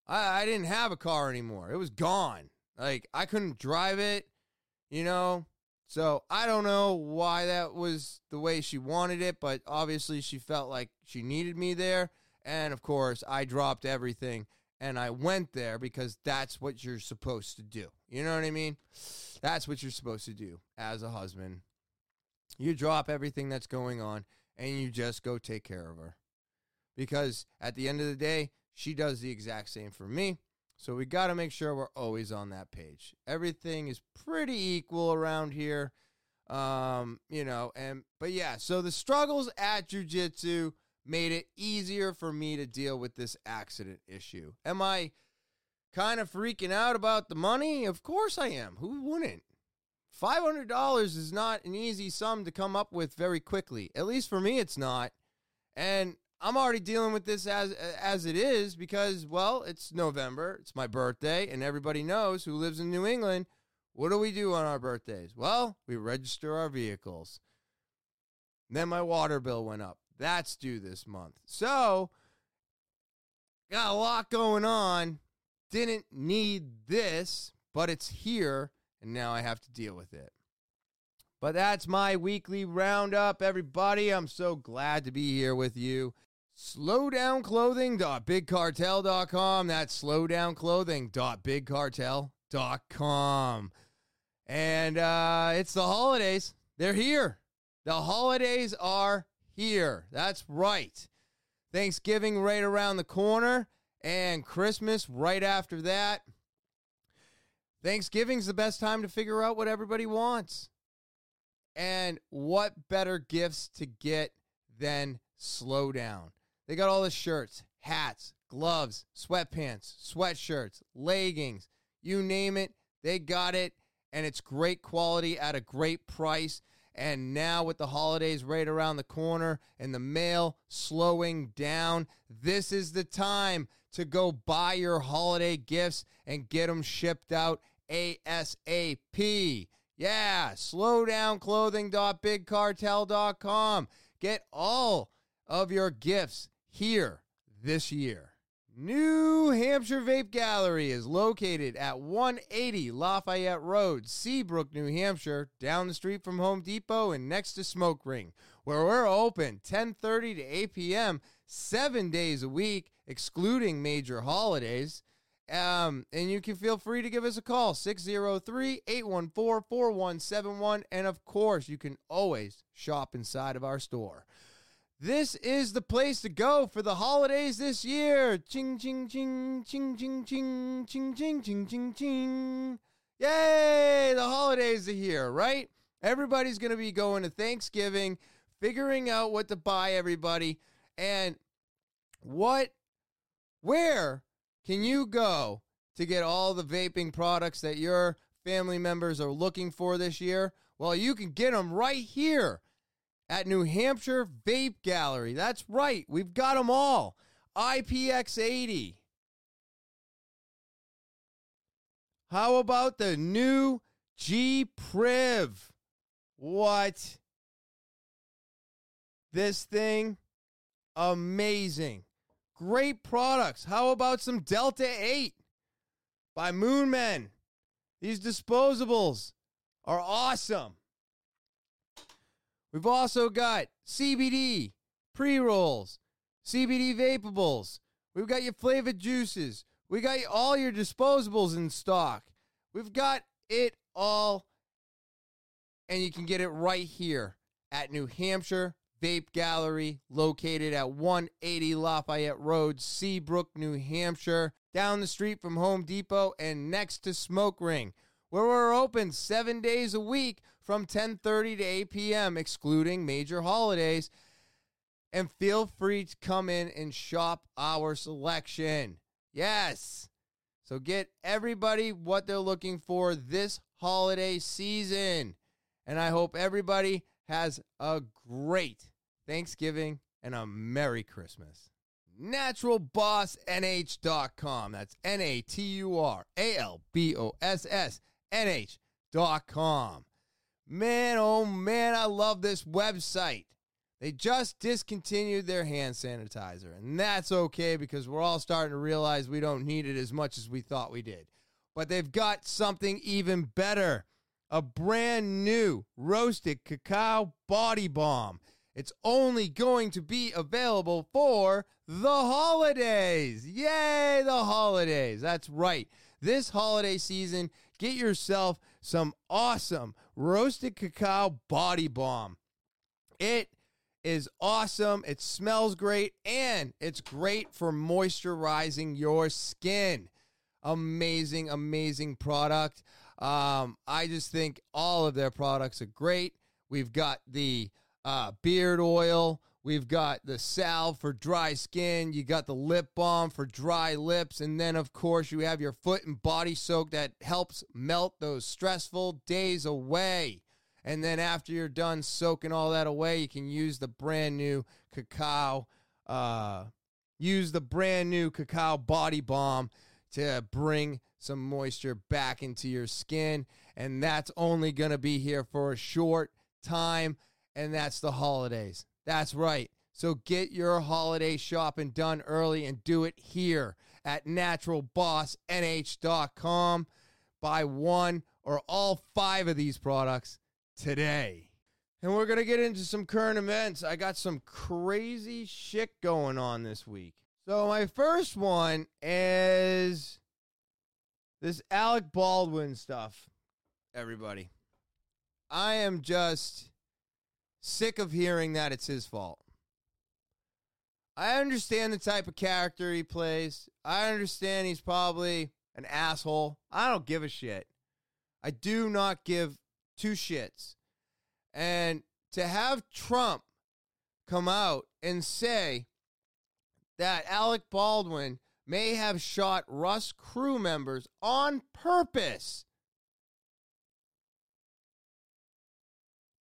Speaker 1: I, I didn't have a car anymore. It was gone. Like I couldn't drive it, you know. So I don't know why that was the way she wanted it, but obviously she felt like she needed me there. And of course, I dropped everything and I went there because that's what you're supposed to do. You know what I mean? That's what you're supposed to do as a husband. You drop everything that's going on and you just go take care of her because at the end of the day, She does the exact same for me. So we got to make sure we're always on that page. Everything is pretty equal around here. Um, you know, and but yeah, so the struggles at jujitsu made it easier for me to deal with this accident issue. Am I kind of freaking out about the money? Of course I am. Who wouldn't? $500 is not an easy sum to come up with very quickly. At least for me it's not. And I'm already dealing with this as as it is because well, it's November, it's my birthday, and everybody knows who lives in New England. What do we do on our birthdays? Well, we register our vehicles. Then my water bill went up. That's due this month. So, got a lot going on. Didn't need this, but it's here, and now I have to deal with it. But that's my weekly roundup, everybody. I'm so glad to be here with you. Slowdownclothing.bigcartel.com. That's slowdownclothing.bigcartel.com. And uh, it's the holidays. They're here. The holidays are here. That's right. Thanksgiving right around the corner and Christmas right after that. Thanksgiving's the best time to figure out what everybody wants. And what better gifts to get than slow down? They got all the shirts, hats, gloves, sweatpants, sweatshirts, leggings, you name it, they got it. And it's great quality at a great price. And now, with the holidays right around the corner and the mail slowing down, this is the time to go buy your holiday gifts and get them shipped out ASAP. Yeah, slowdownclothing.bigcartel.com. Get all of your gifts here this year. New Hampshire Vape Gallery is located at 180 Lafayette Road, Seabrook, New Hampshire, down the street from Home Depot and next to Smoke Ring, where we're open 10:30 to 8 p.m. 7 days a week, excluding major holidays. Um, and you can feel free to give us a call 603-814-4171 and of course, you can always shop inside of our store. This is the place to go for the holidays this year. Ching, ching, ching, ching, ching, ching, ching, ching, ching, ching, ching. Yay! The holidays are here, right? Everybody's going to be going to Thanksgiving, figuring out what to buy everybody. And what, where can you go to get all the vaping products that your family members are looking for this year? Well, you can get them right here at New Hampshire Vape Gallery. That's right, we've got them all. IPX80. How about the new G Priv? What? This thing, amazing. Great products. How about some Delta 8 by Moonmen? These disposables are awesome. We've also got CBD pre rolls, CBD vapables. We've got your flavored juices. We got all your disposables in stock. We've got it all, and you can get it right here at New Hampshire Vape Gallery, located at 180 Lafayette Road, Seabrook, New Hampshire, down the street from Home Depot and next to Smoke Ring, where we're open seven days a week from 10:30 to 8 p.m., excluding major holidays. And feel free to come in and shop our selection. Yes. So get everybody what they're looking for this holiday season. And I hope everybody has a great Thanksgiving and a Merry Christmas. NaturalBossNH.com. That's N A T U R A L B O S S N H.com. Man, oh man, I love this website. They just discontinued their hand sanitizer, and that's okay because we're all starting to realize we don't need it as much as we thought we did. But they've got something even better a brand new roasted cacao body balm. It's only going to be available for the holidays. Yay, the holidays. That's right. This holiday season, get yourself some awesome roasted cacao body balm. It is awesome. It smells great and it's great for moisturizing your skin. Amazing, amazing product. Um, I just think all of their products are great. We've got the uh, beard oil. We've got the salve for dry skin. You got the lip balm for dry lips. And then, of course, you have your foot and body soak that helps melt those stressful days away. And then, after you're done soaking all that away, you can use the brand new cacao. Uh, use the brand new cacao body balm to bring some moisture back into your skin. And that's only going to be here for a short time. And that's the holidays. That's right. So get your holiday shopping done early and do it here at naturalbossnh.com. Buy one or all five of these products today. And we're going to get into some current events. I got some crazy shit going on this week. So, my first one is this Alec Baldwin stuff, everybody. I am just sick of hearing that it's his fault. I understand the type of character he plays. I understand he's probably an asshole. I don't give a shit. I do not give two shits. And to have Trump come out and say that Alec Baldwin may have shot Rust crew members on purpose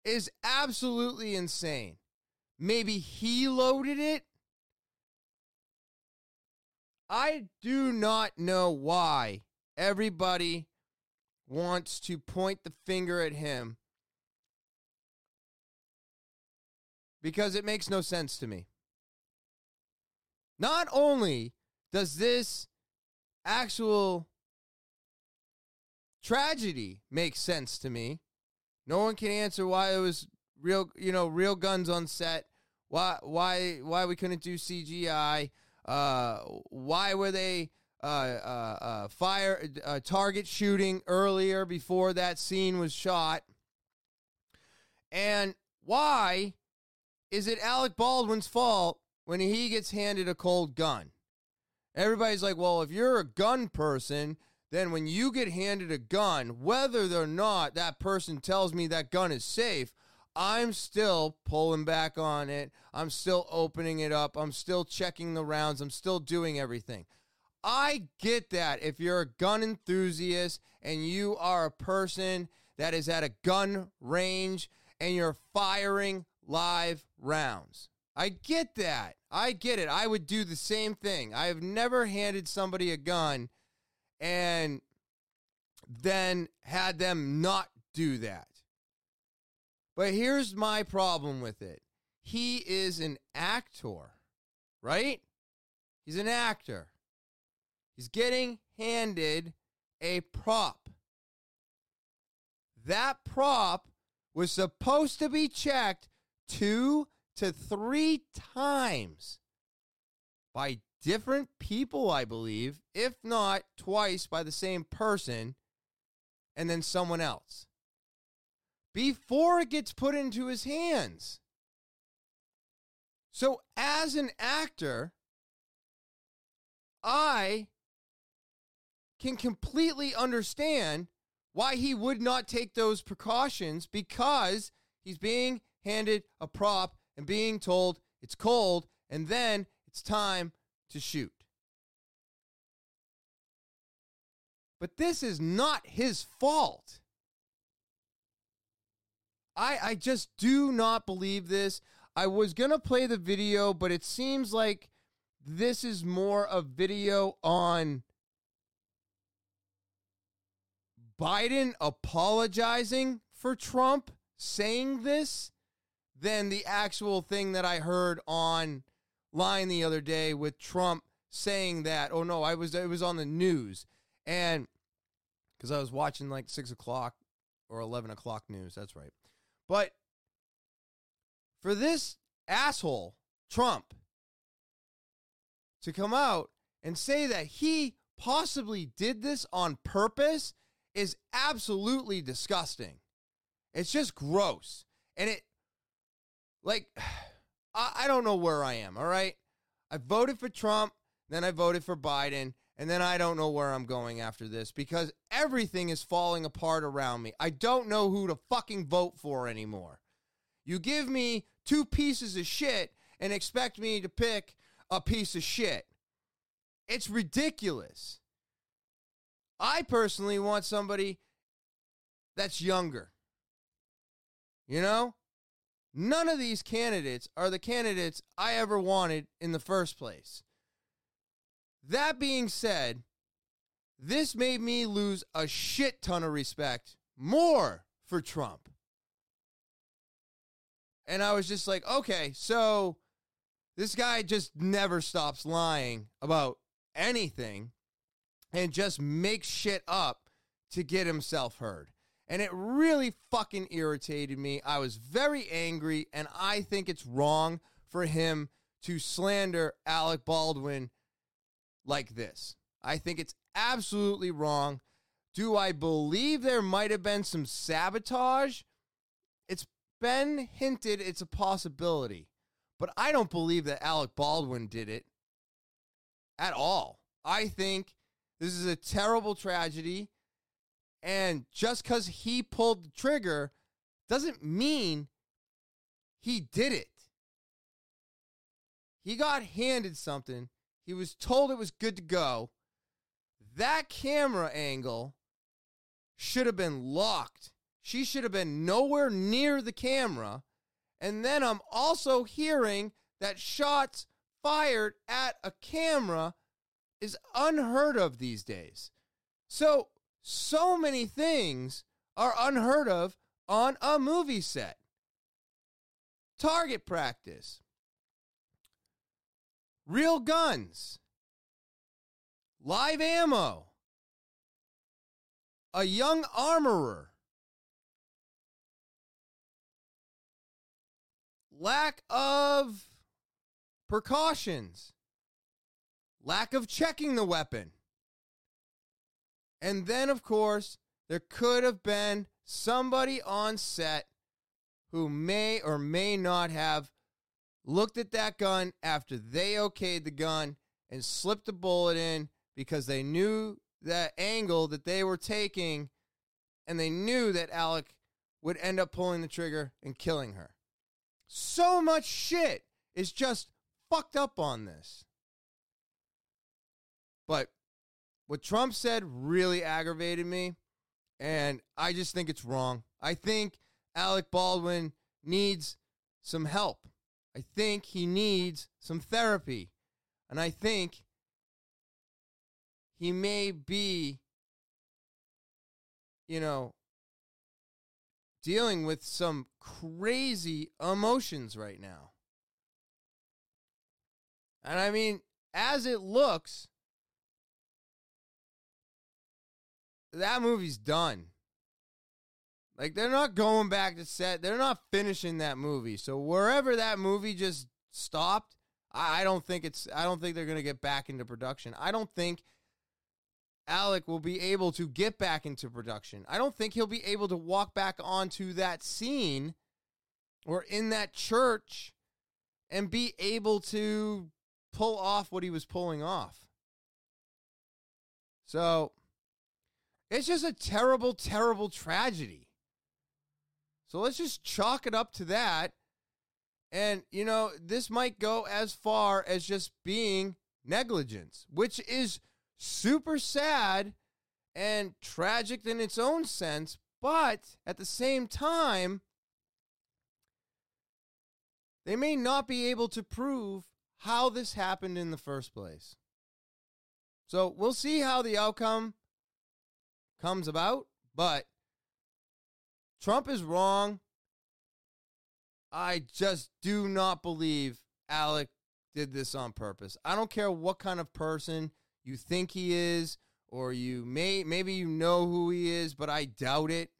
Speaker 1: is absolutely insane. Maybe he loaded it. I do not know why everybody wants to point the finger at him because it makes no sense to me. Not only does this actual tragedy make sense to me, no one can answer why it was real, you know, real guns on set. Why, why, why we couldn't do CGI? Uh, why were they uh, uh, uh, fire uh, target shooting earlier before that scene was shot? And why is it Alec Baldwin's fault when he gets handed a cold gun? Everybody's like, well, if you're a gun person, then when you get handed a gun, whether or not that person tells me that gun is safe, I'm still pulling back on it. I'm still opening it up. I'm still checking the rounds. I'm still doing everything. I get that if you're a gun enthusiast and you are a person that is at a gun range and you're firing live rounds. I get that. I get it. I would do the same thing. I have never handed somebody a gun and then had them not do that. But here's my problem with it he is an actor, right? He's an actor. He's getting handed a prop. That prop was supposed to be checked two to three times by different people, I believe, if not twice by the same person and then someone else before it gets put into his hands. So, as an actor, I can completely understand why he would not take those precautions because he's being handed a prop and being told it's cold and then it's time to shoot. But this is not his fault. I, I just do not believe this. I was going to play the video, but it seems like this is more a video on Biden apologizing for Trump saying this than the actual thing that I heard on line the other day with Trump saying that. Oh no, I was it was on the news, and because I was watching like six o'clock or eleven o'clock news. That's right. But for this asshole Trump to come out and say that he possibly did this on purpose is absolutely disgusting. It's just gross. And it like *sighs* I, I don't know where I am, all right? I voted for Trump, then I voted for Biden, and then I don't know where I'm going after this because everything is falling apart around me. I don't know who to fucking vote for anymore. You give me two pieces of shit and expect me to pick a piece of shit. It's ridiculous. I personally want somebody that's younger. You know? None of these candidates are the candidates I ever wanted in the first place. That being said, this made me lose a shit ton of respect more for Trump. And I was just like, okay, so this guy just never stops lying about anything and just makes shit up to get himself heard. And it really fucking irritated me. I was very angry, and I think it's wrong for him to slander Alec Baldwin like this. I think it's absolutely wrong. Do I believe there might have been some sabotage? It's been hinted it's a possibility, but I don't believe that Alec Baldwin did it at all. I think this is a terrible tragedy. And just because he pulled the trigger doesn't mean he did it. He got handed something. He was told it was good to go. That camera angle should have been locked. She should have been nowhere near the camera. And then I'm also hearing that shots fired at a camera is unheard of these days. So so many things are unheard of on a movie set. Target practice, real guns, live ammo, a young armorer, lack of precautions, lack of checking the weapon. And then, of course, there could have been somebody on set who may or may not have looked at that gun after they okayed the gun and slipped the bullet in because they knew that angle that they were taking and they knew that Alec would end up pulling the trigger and killing her. So much shit is just fucked up on this. But what Trump said really aggravated me, and I just think it's wrong. I think Alec Baldwin needs some help. I think he needs some therapy. And I think he may be, you know, dealing with some crazy emotions right now. And I mean, as it looks, that movie's done. Like they're not going back to set. They're not finishing that movie. So wherever that movie just stopped, I, I don't think it's. I don't think they're going to get back into production. I don't think Alec will be able to get back into production. I don't think he'll be able to walk back onto that scene or in that church and be able to pull off what he was pulling off. So it's just a terrible, terrible tragedy. So let's just chalk it up to that. And, you know, this might go as far as just being negligence, which is super sad and tragic in its own sense. But at the same time, they may not be able to prove how this happened in the first place. So we'll see how the outcome comes about, but Trump is wrong. I just do not believe Alec did this on purpose. I don't care what kind of person you think he is or you may maybe you know who he is, but I doubt it.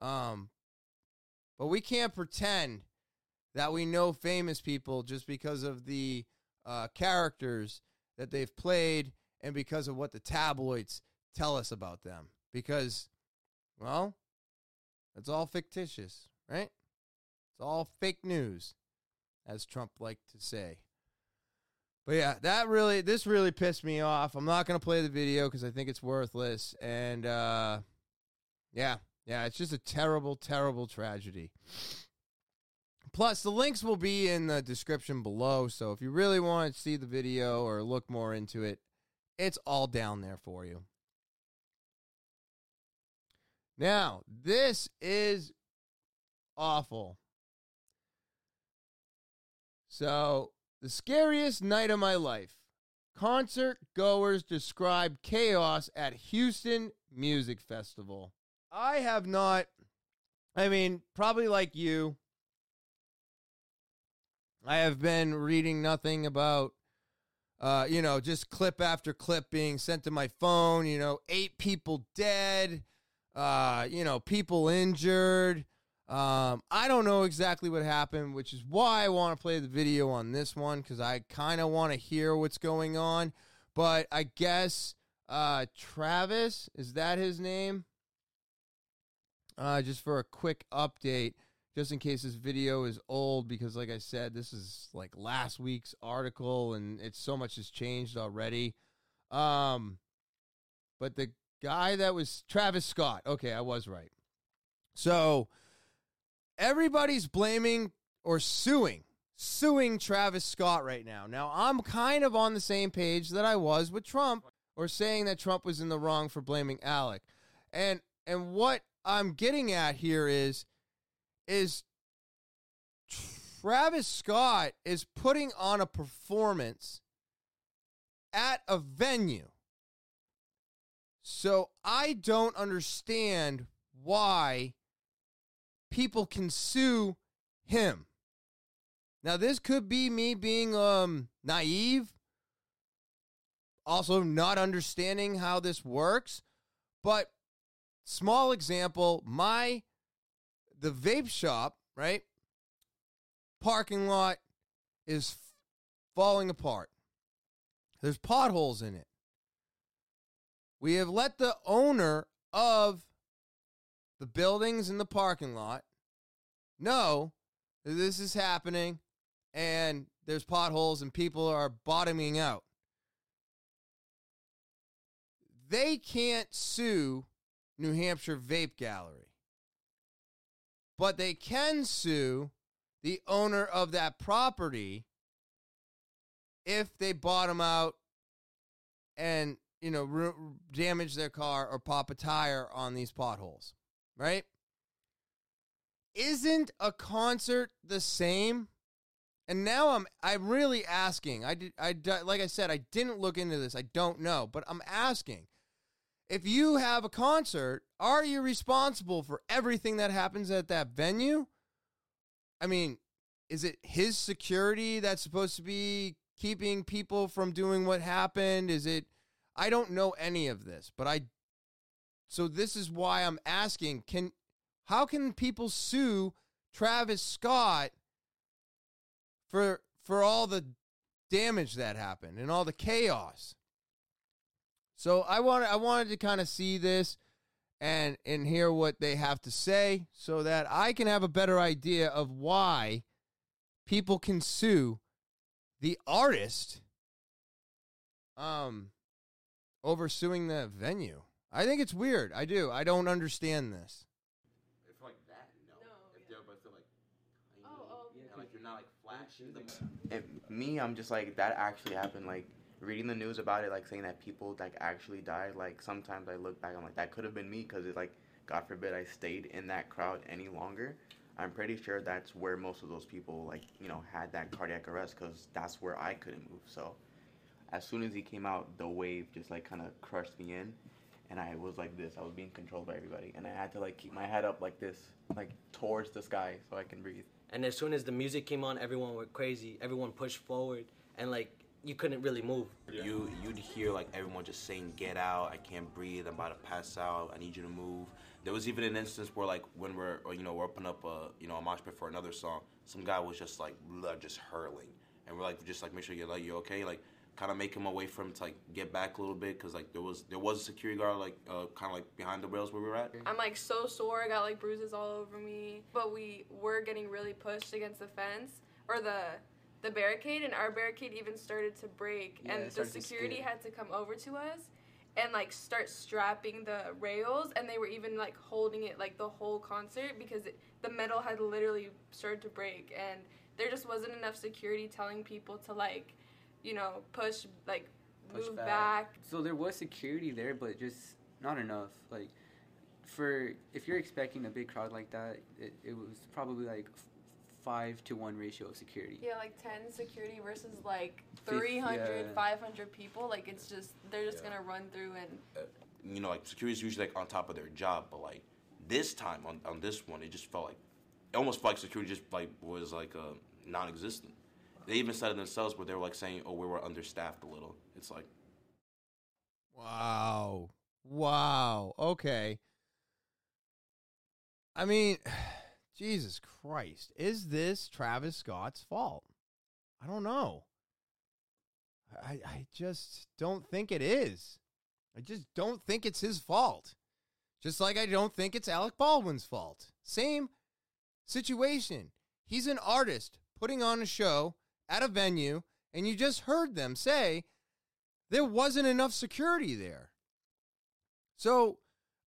Speaker 1: Um but we can't pretend that we know famous people just because of the uh, characters that they've played and because of what the tabloids tell us about them because, well, it's all fictitious, right? It's all fake news. as Trump liked to say. But yeah, that really this really pissed me off. I'm not gonna play the video because I think it's worthless. And uh, yeah, yeah, it's just a terrible, terrible tragedy. Plus, the links will be in the description below. So if you really want to see the video or look more into it, it's all down there for you. Now, this is awful. So, the scariest night of my life. Concert goers describe chaos at Houston Music Festival. I have not, I mean, probably like you, I have been reading nothing about, uh, you know, just clip after clip being sent to my phone, you know, eight people dead, uh, you know, people injured. Um, I don't know exactly what happened, which is why I want to play the video on this one because I kind of want to hear what's going on. But I guess uh, Travis, is that his name? Uh, just for a quick update, just in case this video is old, because like I said, this is like last week's article and it's so much has changed already. Um, but the guy that was Travis Scott, okay, I was right. So everybody's blaming or suing suing Travis Scott right now. Now, I'm kind of on the same page that I was with Trump or saying that Trump was in the wrong for blaming Alec. And and what I'm getting at here is is Travis Scott is putting on a performance at a venue. So I don't understand why people can sue him. Now this could be me being um naive, also not understanding how this works, but small example, my the vape shop, right? Parking lot is falling apart. There's potholes in it. We have let the owner of the buildings in the parking lot know that this is happening and there's potholes and people are bottoming out. They can't sue New Hampshire Vape Gallery, but they can sue the owner of that property if they bottom out and you know r- damage their car or pop a tire on these potholes right? Isn't a concert the same? And now I'm I'm really asking. I did I like I said I didn't look into this. I don't know, but I'm asking. If you have a concert, are you responsible for everything that happens at that venue? I mean, is it his security that's supposed to be keeping people from doing what happened? Is it I don't know any of this, but I so this is why I'm asking can how can people sue Travis Scott for for all the damage that happened and all the chaos? So I wanted I wanted to kind of see this and and hear what they have to say so that I can have a better idea of why people can sue the artist um over suing the venue. I think it's weird. I do. I don't understand this.
Speaker 6: If like that, no. if they're but they're like tiny, oh, oh, and like you're not like flashy. And me, I'm just like that actually happened. Like reading the news about it, like saying that people like actually died. Like sometimes I look back, I'm like that could have been me because it's like God forbid I stayed in that crowd any longer. I'm pretty sure that's where most of those people like you know had that cardiac arrest because that's where I couldn't move. So as soon as he came out, the wave just like kind of crushed me in and I was like this. I was being controlled by everybody, and I had to like keep my head up like this, like towards the sky, so I can breathe.
Speaker 7: And as soon as the music came on, everyone went crazy. Everyone pushed forward, and like you couldn't really move.
Speaker 6: You you'd hear like everyone just saying, "Get out! I can't breathe! I'm about to pass out! I need you to move." There was even an instance where like when we're or, you know we're opening up a you know a mosh pit for another song, some guy was just like blood just hurling, and we're like just like make sure you're like you okay like kind of make him away from to like get back a little bit because like there was there was a security guard like uh, kind of like behind the rails where we were at.
Speaker 8: I'm like so sore. I got like bruises all over me, but we were getting really pushed against the fence, or the the barricade, and our barricade even started to break,
Speaker 9: Yeah,
Speaker 8: and the
Speaker 9: started to
Speaker 8: security had to come over to us and like start strapping the rails, and they were even like holding it like the whole concert because it, the metal had literally started to break, and there just wasn't enough security telling people to like, you know, push like
Speaker 9: Push
Speaker 8: move
Speaker 9: back.
Speaker 8: back.
Speaker 9: So there was security there, but just not enough. Like, for if you're expecting a big crowd like that, it, it was probably like f- five to one ratio of security.
Speaker 8: Yeah, like 10 security versus like
Speaker 9: Fif-
Speaker 8: 300,
Speaker 9: yeah.
Speaker 8: 500 people. Like, it's just, they're just
Speaker 10: Yeah.
Speaker 8: gonna run through and.
Speaker 10: you know, like security is usually like on top of their job, but like this time on, on this one, it just felt like it almost felt like security just like was like uh, non-existent. They even said it themselves, where they were like saying, "Oh, we were understaffed a little." It's like,
Speaker 1: Wow. Wow. Okay. I mean, *sighs* Jesus Christ. Is this Travis Scott's fault? I don't know. I, I just don't think it is. I just don't think it's his fault. Just like I don't think it's Alec Baldwin's fault. Same situation. He's an artist putting on a show at a venue, and you just heard them say there wasn't enough security there. So,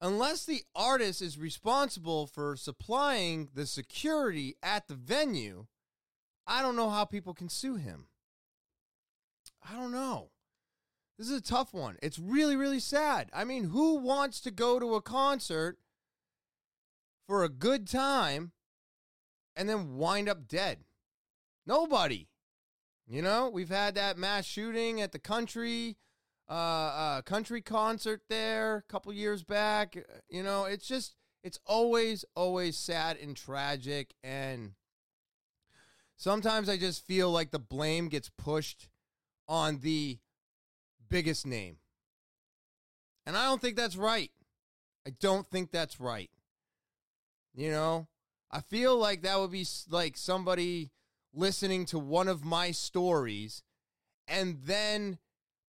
Speaker 1: unless the artist is responsible for supplying the security at the venue, I don't know how people can sue him. I don't know. This is a tough one. It's really, really sad. I mean, who wants to go to a concert for a good time and then wind up dead? Nobody. You know, we've had that mass shooting at the country uh, uh country concert there a couple years back. You know, it's just it's always always sad and tragic and sometimes I just feel like the blame gets pushed on the biggest name. And I don't think that's right. I don't think that's right. You know, I feel like that would be like somebody listening to one of my stories and then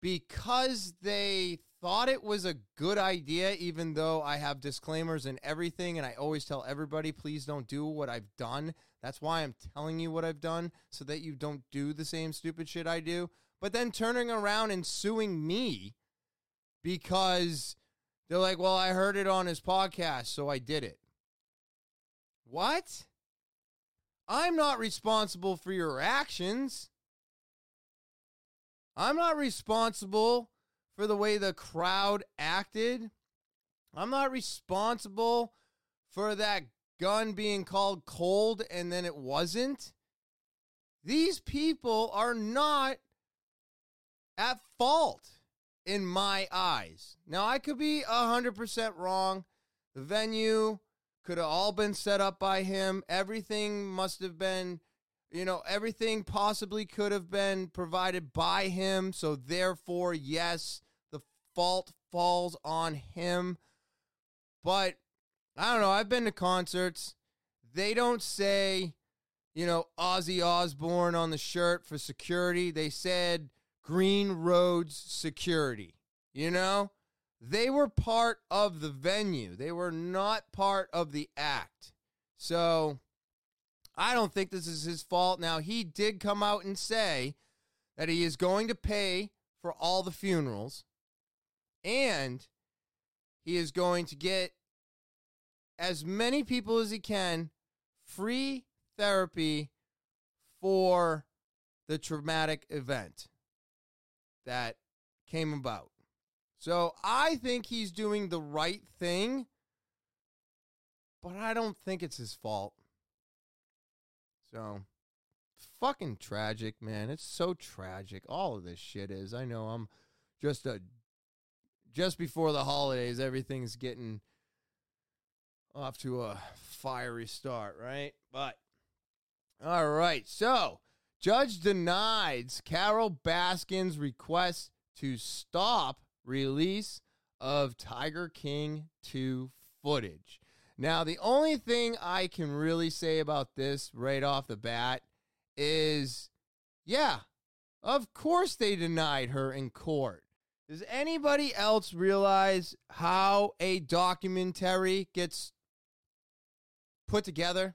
Speaker 1: because they thought it was a good idea even though I have disclaimers and everything and I always tell everybody please don't do what I've done. That's why I'm telling you what I've done so that you don't do the same stupid shit I do. But then turning around and suing me because they're like, "Well, I heard it on his podcast, so I did it." What? I'm not responsible for your actions. I'm not responsible for the way the crowd acted. I'm not responsible for that gun being called cold and then it wasn't. These people are not at fault in my eyes. Now, I could be 100% wrong. The venue could have all been set up by him. Everything must have been, you know, everything possibly could have been provided by him. So, therefore, yes, the fault falls on him. But I don't know. I've been to concerts. They don't say, you know, Ozzy Osbourne on the shirt for security. They said Green Roads Security. You know? They were part of the venue. They were not part of the act. So I don't think this is his fault. Now, he did come out and say that he is going to pay for all the funerals and he is going to get as many people as he can free therapy for the traumatic event that came about. So I think he's doing the right thing, but I don't think it's his fault. So fucking tragic, man. It's so tragic. All of this shit is. I know I'm just a just before the holidays, everything's getting off to a fiery start, right? But all right, so judge denies Carole Baskin's request to stop release of Tiger King 2 footage. Now, the only thing I can really say about this right off the bat is yeah, of course they denied her in court. Does anybody else realize how a documentary gets put together?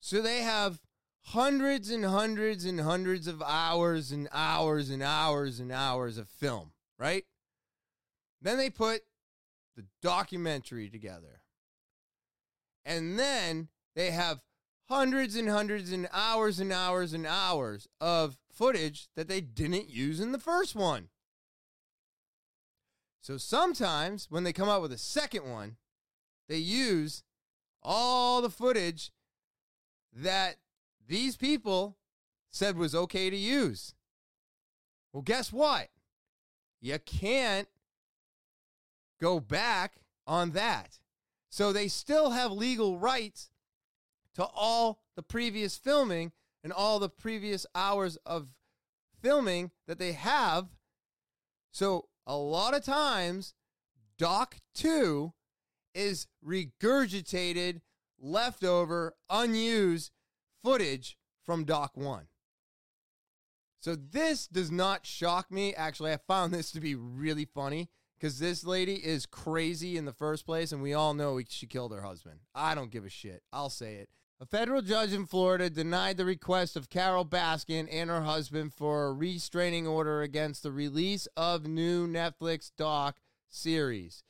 Speaker 1: So they have hundreds and hundreds and hundreds of hours and hours and hours and hours of film, right? Then they put the documentary together. And then they have hundreds and hundreds and hours and hours and hours of footage that they didn't use in the first one. So sometimes when they come out with a second one, they use all the footage that these people said was okay to use. Well, guess what? You can't go back on that. So they still have legal rights to all the previous filming and all the previous hours of filming that they have. So a lot of times, Doc 2 is regurgitated, leftover, unused footage from Doc 1. So this does not shock me. Actually, I found this to be really funny because this lady is crazy in the first place, and we all know she killed her husband. I don't give a shit. I'll say it. A federal judge in Florida denied the request of Carole Baskin and her husband for a restraining order against the release of new Netflix doc series.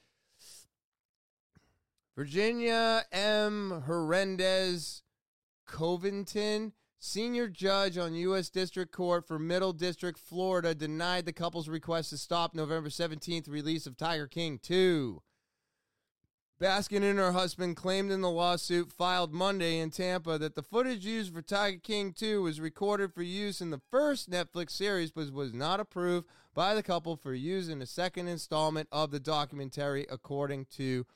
Speaker 1: Virginia M. Hernandez Covington, senior judge on U.S. District Court for Middle District, Florida, denied the couple's request to stop November 17th release of Tiger King 2. Baskin and her husband claimed in the lawsuit filed Monday in Tampa that the footage used for Tiger King 2 was recorded for use in the first Netflix series but was not approved by the couple for use in the second installment of the documentary, according to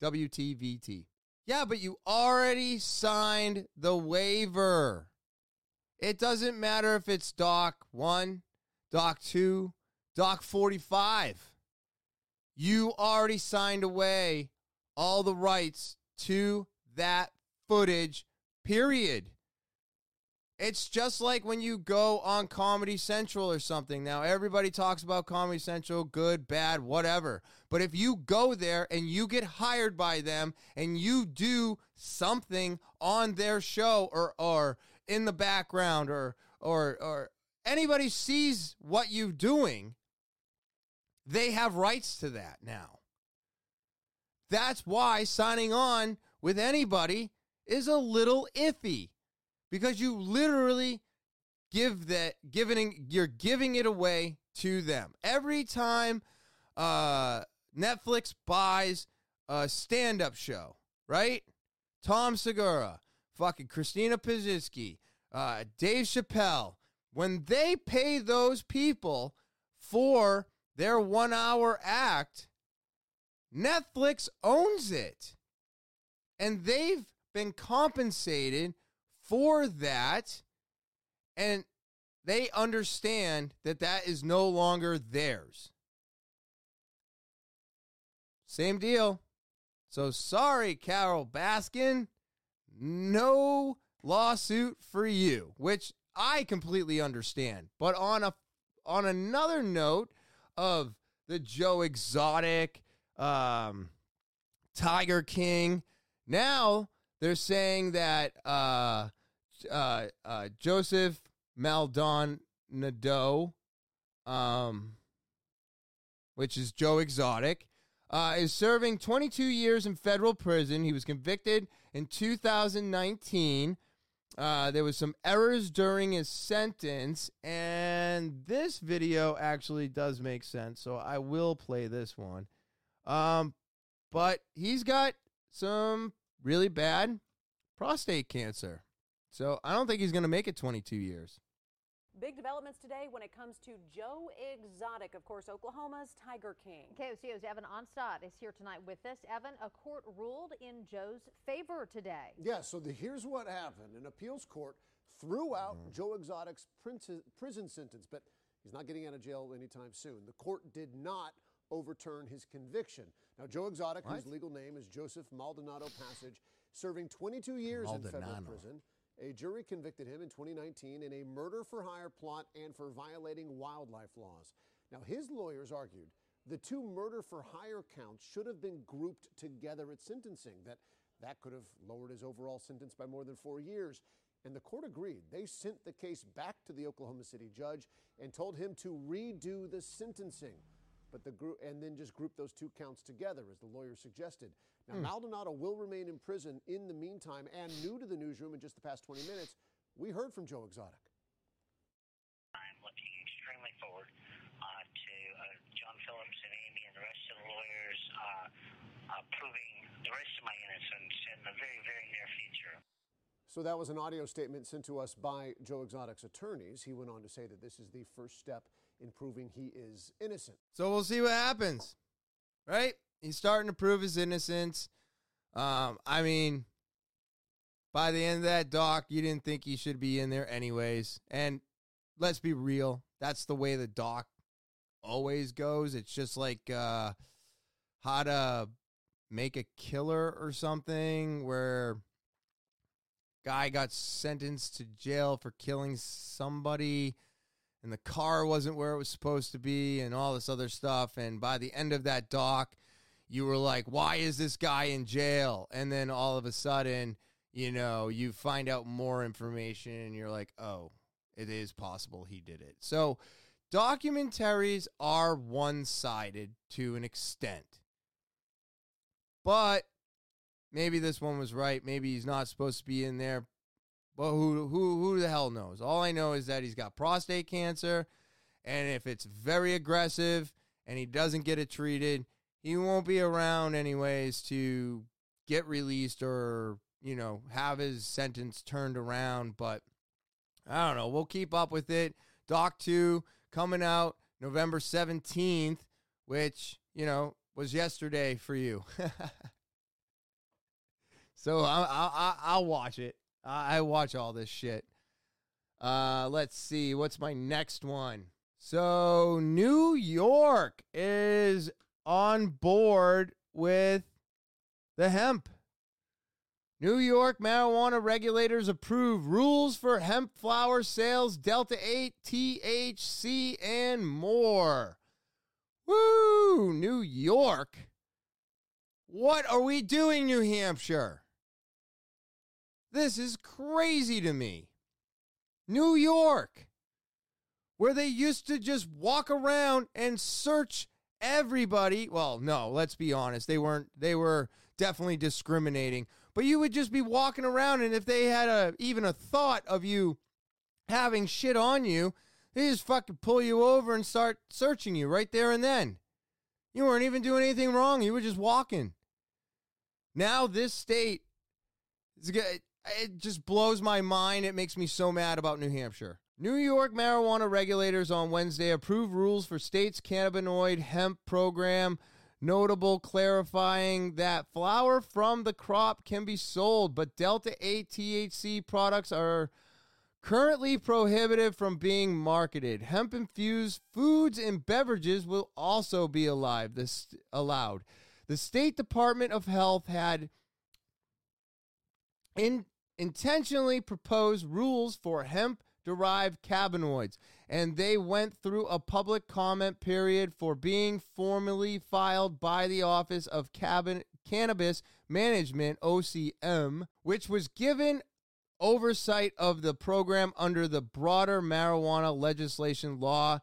Speaker 1: WTVT. Yeah, but you already signed the waiver. It doesn't matter if it's Doc 1, Doc 2, Doc 45. You already signed away all the rights to that footage, period. It's just like when you go on Comedy Central or something. Now, everybody talks about Comedy Central, good, bad, whatever. But if you go there and you get hired by them and you do something on their show or, or in the background or, or, or anybody sees what you're doing, they have rights to that now. That's why signing on with anybody is a little iffy because you literally give that giving you're giving it away to them every time uh, Netflix buys a stand-up show, right? Tom Segura, fucking Christina Pazsitzky, uh, Dave Chappelle, when they pay those people for their one-hour act, Netflix owns it. And they've been compensated for that. And they understand that that is no longer theirs. Same deal. So sorry, Carole Baskin. No lawsuit for you, which I completely understand. But on a on another note of the Joe Exotic um, Tiger King. Now they're saying that uh, uh, uh, Joseph Maldonado, um, which is Joe Exotic, uh, is serving 22 years in federal prison. He was convicted in 2019. Uh, there was some errors during his sentence, and this video actually does make sense. So I will play this one. Um, but he's got some really bad prostate cancer. So I don't think he's going to make it 22 years.
Speaker 11: Big developments today when it comes to Joe Exotic, of course, Oklahoma's Tiger King.
Speaker 12: KOCO's Evan Onstott is here tonight with us. Evan, a court ruled in Joe's favor today.
Speaker 13: Yeah, so the, here's what happened. An appeals court threw out mm. Joe Exotic's prison sentence, but he's not getting out of jail anytime soon. The court did not overturn his conviction. Now, Joe Exotic, what? whose legal name is Joseph Maldonado Passage, serving 22 years Maldonado. in federal prison. A jury convicted him in 2019 in a murder for hire plot and for violating wildlife laws. Now, his lawyers argued the two murder for hire counts should have been grouped together at sentencing, that that could have lowered his overall sentence by more than four years. And the court agreed. They sent the case back to the Oklahoma City judge and told him to redo the sentencing. But the group and then just group those two counts together, as the lawyer suggested. Now,
Speaker 1: Hmm.
Speaker 13: Maldonado will remain in prison in the meantime. And new to the newsroom in just the past 20 minutes, we heard from Joe Exotic.
Speaker 14: I'm looking extremely forward uh, to uh, John Phillips and Amy and the rest of the lawyers uh, uh, proving the rest of my innocence in the very, very near future.
Speaker 13: So that was an audio statement sent to us by Joe Exotic's attorneys. He went on to say that this is the first step in proving he is innocent.
Speaker 1: So we'll see what happens. Right? He's starting to prove his innocence. Um, I mean, by the end of that doc, you didn't think he should be in there anyways. And let's be real, that's the way the doc always goes. It's just like uh how to make a killer or something where guy got sentenced to jail for killing somebody and the car wasn't where it was supposed to be and all this other stuff and by the end of that doc you were like why is this guy in jail and then all of a sudden you know you find out more information and you're like oh it is possible he did it so documentaries are one-sided to an extent but maybe this one was right. Maybe he's not supposed to be in there. But who who who the hell knows? All I know is that he's got prostate cancer, and if it's very aggressive and he doesn't get it treated, he won't be around anyways to get released or you know have his sentence turned around. But I don't know. We'll keep up with it. Doc two coming out November seventeenth, which you know was yesterday for you. *laughs* So I, I, I, I'll watch it. I, I watch all this shit. Uh, let's see. What's my next one? So New York is on board with the hemp. New York marijuana regulators approve rules for hemp flower sales, Delta 8, THC, and more. Woo! New York. What are we doing, New Hampshire? This is crazy to me. New York, where they used to just walk around and search everybody. Well, no, let's be honest. They weren't, they were definitely discriminating. But you would just be walking around, and if they had a, even a thought of you having shit on you, they just fucking pull you over and start searching you right there and then. You weren't even doing anything wrong. You were just walking. Now this state. It just blows my mind. It makes me so mad about New Hampshire. New York marijuana regulators on Wednesday approved rules for state's cannabinoid hemp program. Notable clarifying that flower from the crop can be sold, but Delta 8 THC products are currently prohibited from being marketed. Hemp infused foods and beverages will also be alive, this, allowed. The State Department of Health had in, intentionally proposed rules for hemp derived cannabinoids, and they went through a public comment period for being formally filed by the Office of Cabin- Cannabis Management, OCM, which was given oversight of the program under the broader marijuana legislation law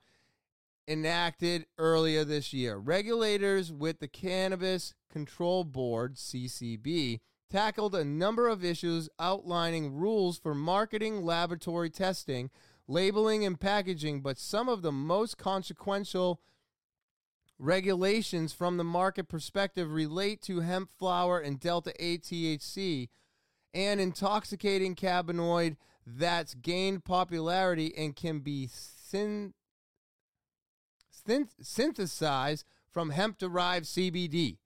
Speaker 1: enacted earlier this year. Regulators with the Cannabis Control Board, CCB, tackled a number of issues outlining rules for marketing, laboratory testing, labeling, and packaging, but some of the most consequential regulations from the market perspective relate to hemp flower and delta 8 THC, an intoxicating cannabinoid that's gained popularity and can be syn- synth- synthesized from hemp derived CBD.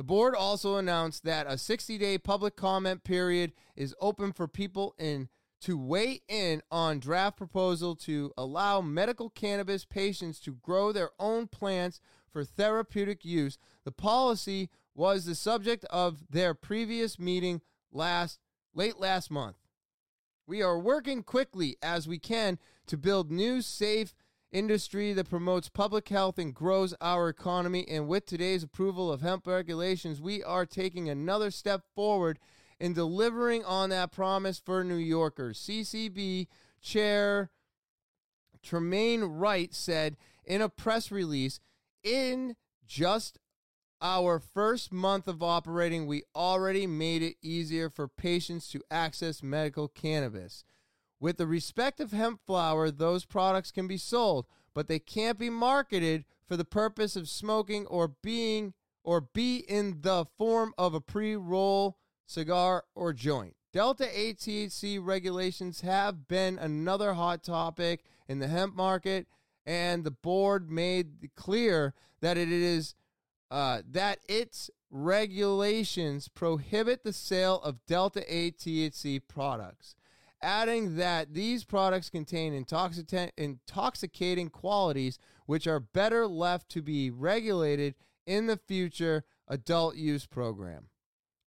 Speaker 1: The board also announced that a 60 day public comment period is open for people in to weigh in on draft proposal to allow medical cannabis patients to grow their own plants for therapeutic use. The policy was the subject of their previous meeting last late last month. We are working quickly as we can to build new safe industry that promotes public health and grows our economy. And with today's approval of hemp regulations, we are taking another step forward in delivering on that promise for New Yorkers. CCB Chair Tremaine Wright said in a press release in just our first month of operating, we already made it easier for patients to access medical cannabis. With the respect of hemp flower, those products can be sold, but they can't be marketed for the purpose of smoking or being or be in the form of a pre-roll cigar or joint. Delta 8 THC regulations have been another hot topic in the hemp market, and the board made clear that it is uh, that its regulations prohibit the sale of Delta 8 THC products, adding that these products contain intoxicating qualities which are better left to be regulated in the future adult use program.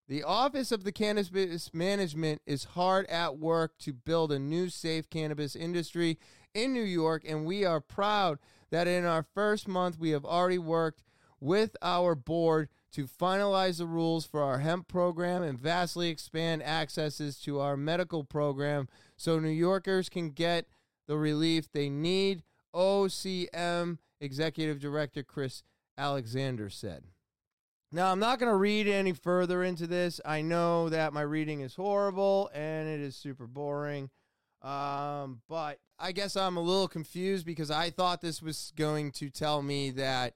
Speaker 1: The Office of the Cannabis Management is hard at work to build a new safe cannabis industry in New York, and we are proud that in our first month we have already worked with our board to finalize the rules for our hemp program and vastly expand accesses to our medical program so New Yorkers can get the relief they need. OCM Executive Director Chris Alexander said. Now, I'm not going to read any further into this. I know that my reading is horrible and it is super boring. Um, but I guess I'm a little confused because I thought this was going to tell me that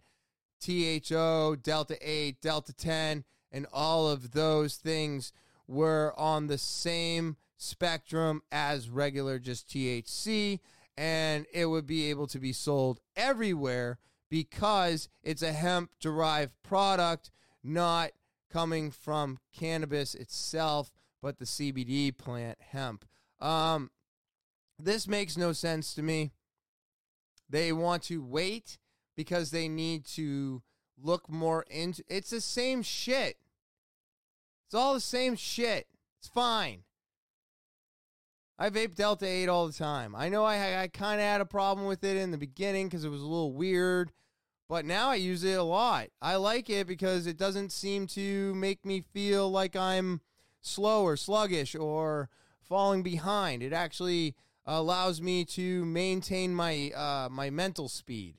Speaker 1: THO, Delta 8, Delta 10, and all of those things were on the same spectrum as regular just THC, and it would be able to be sold everywhere because it's a hemp derived product, not coming from cannabis itself, but the CBD plant hemp. Um, this makes no sense to me. They want to wait because they need to look more into it's the same shit. It's all the same shit. It's fine. I vape Delta 8 all the time. I know I, I kind of had a problem with it in the beginning because it was a little weird, but now I use it a lot. I like it because it doesn't seem to make me feel like I'm slow or sluggish or falling behind. It actually allows me to maintain my uh, my mental speed.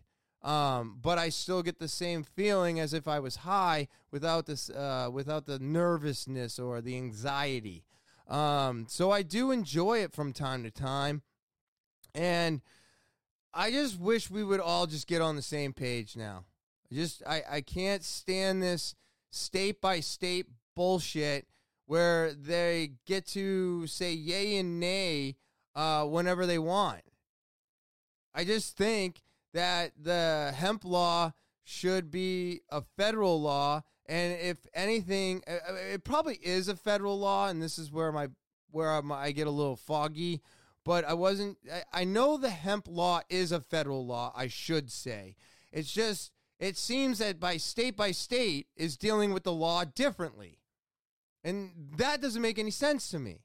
Speaker 1: Um, but I still get the same feeling as if I was high without this uh, without the nervousness or the anxiety. Um, so I do enjoy it from time to time. And I just wish we would all just get on the same page now. Just I, I can't stand this state by state bullshit where they get to say yay and nay uh, whenever they want. I just think that the hemp law should be a federal law and if anything, uh, uh, it probably is a federal law, and this is where my where I'm, i get a little foggy. But I wasn't. I, I know the hemp law is a federal law. I should say. It's just it seems that by state by state is dealing with the law differently, and that doesn't make any sense to me.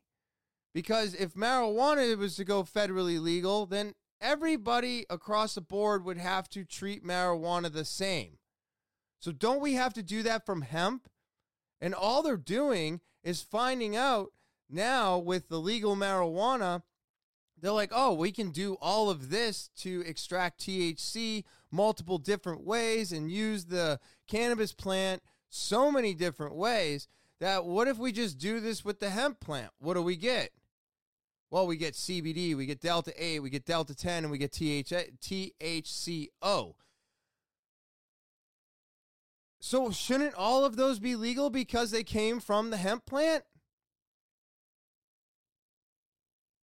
Speaker 1: Because if marijuana was to go federally legal, then everybody across the board would have to treat marijuana the same. So don't we have to do that from hemp? And all they're doing is finding out now with the legal marijuana, they're like, oh, we can do all of this to extract THC multiple different ways and use the cannabis plant so many different ways that what if we just do this with the hemp plant? What do we get? Well, we get CBD, we get Delta 8, we get Delta 10, and we get TH- THCO. So shouldn't all of those be legal because they came from the hemp plant?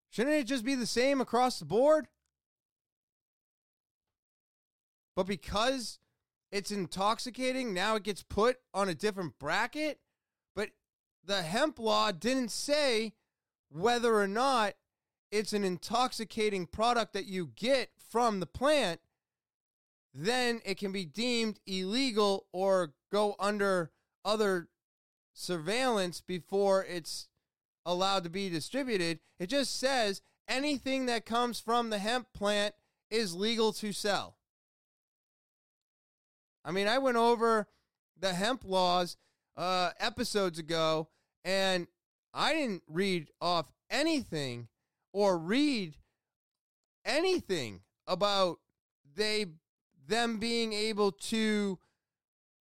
Speaker 1: Shouldn't it just be the same across the board? But because it's intoxicating, now it gets put on a different bracket. But the hemp law didn't say whether or not it's an intoxicating product that you get from the plant then it can be deemed illegal or go under other surveillance before it's allowed to be distributed. It just says anything that comes from the hemp plant is legal to sell. I mean, I went over the hemp laws uh, episodes ago, and I didn't read off anything or read anything about they them being able to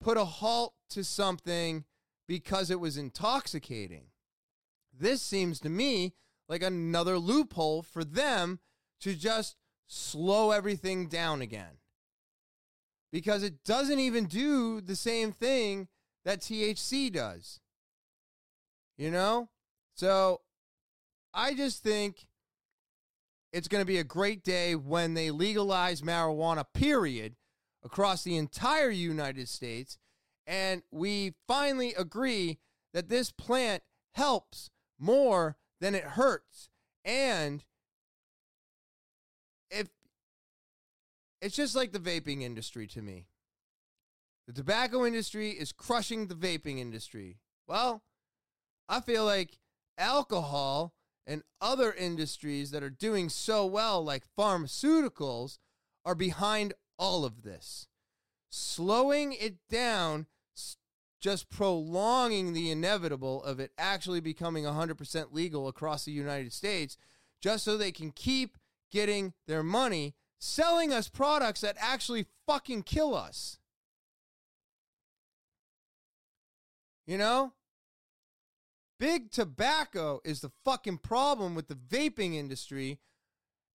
Speaker 1: put a halt to something because it was intoxicating. This seems to me like another loophole for them to just slow everything down again. Because it doesn't even do the same thing that THC does. You know? So I just think it's going to be a great day when they legalize marijuana, period, across the entire United States. And we finally agree that this plant helps more than it hurts. And if it's just like the vaping industry to me, the tobacco industry is crushing the vaping industry. Well, I feel like alcohol and other industries that are doing so well, like pharmaceuticals, are behind all of this. Slowing it down, just prolonging the inevitable of it actually becoming 100% legal across the United States, just so they can keep getting their money selling us products that actually fucking kill us. You know? Big tobacco is the fucking problem with the vaping industry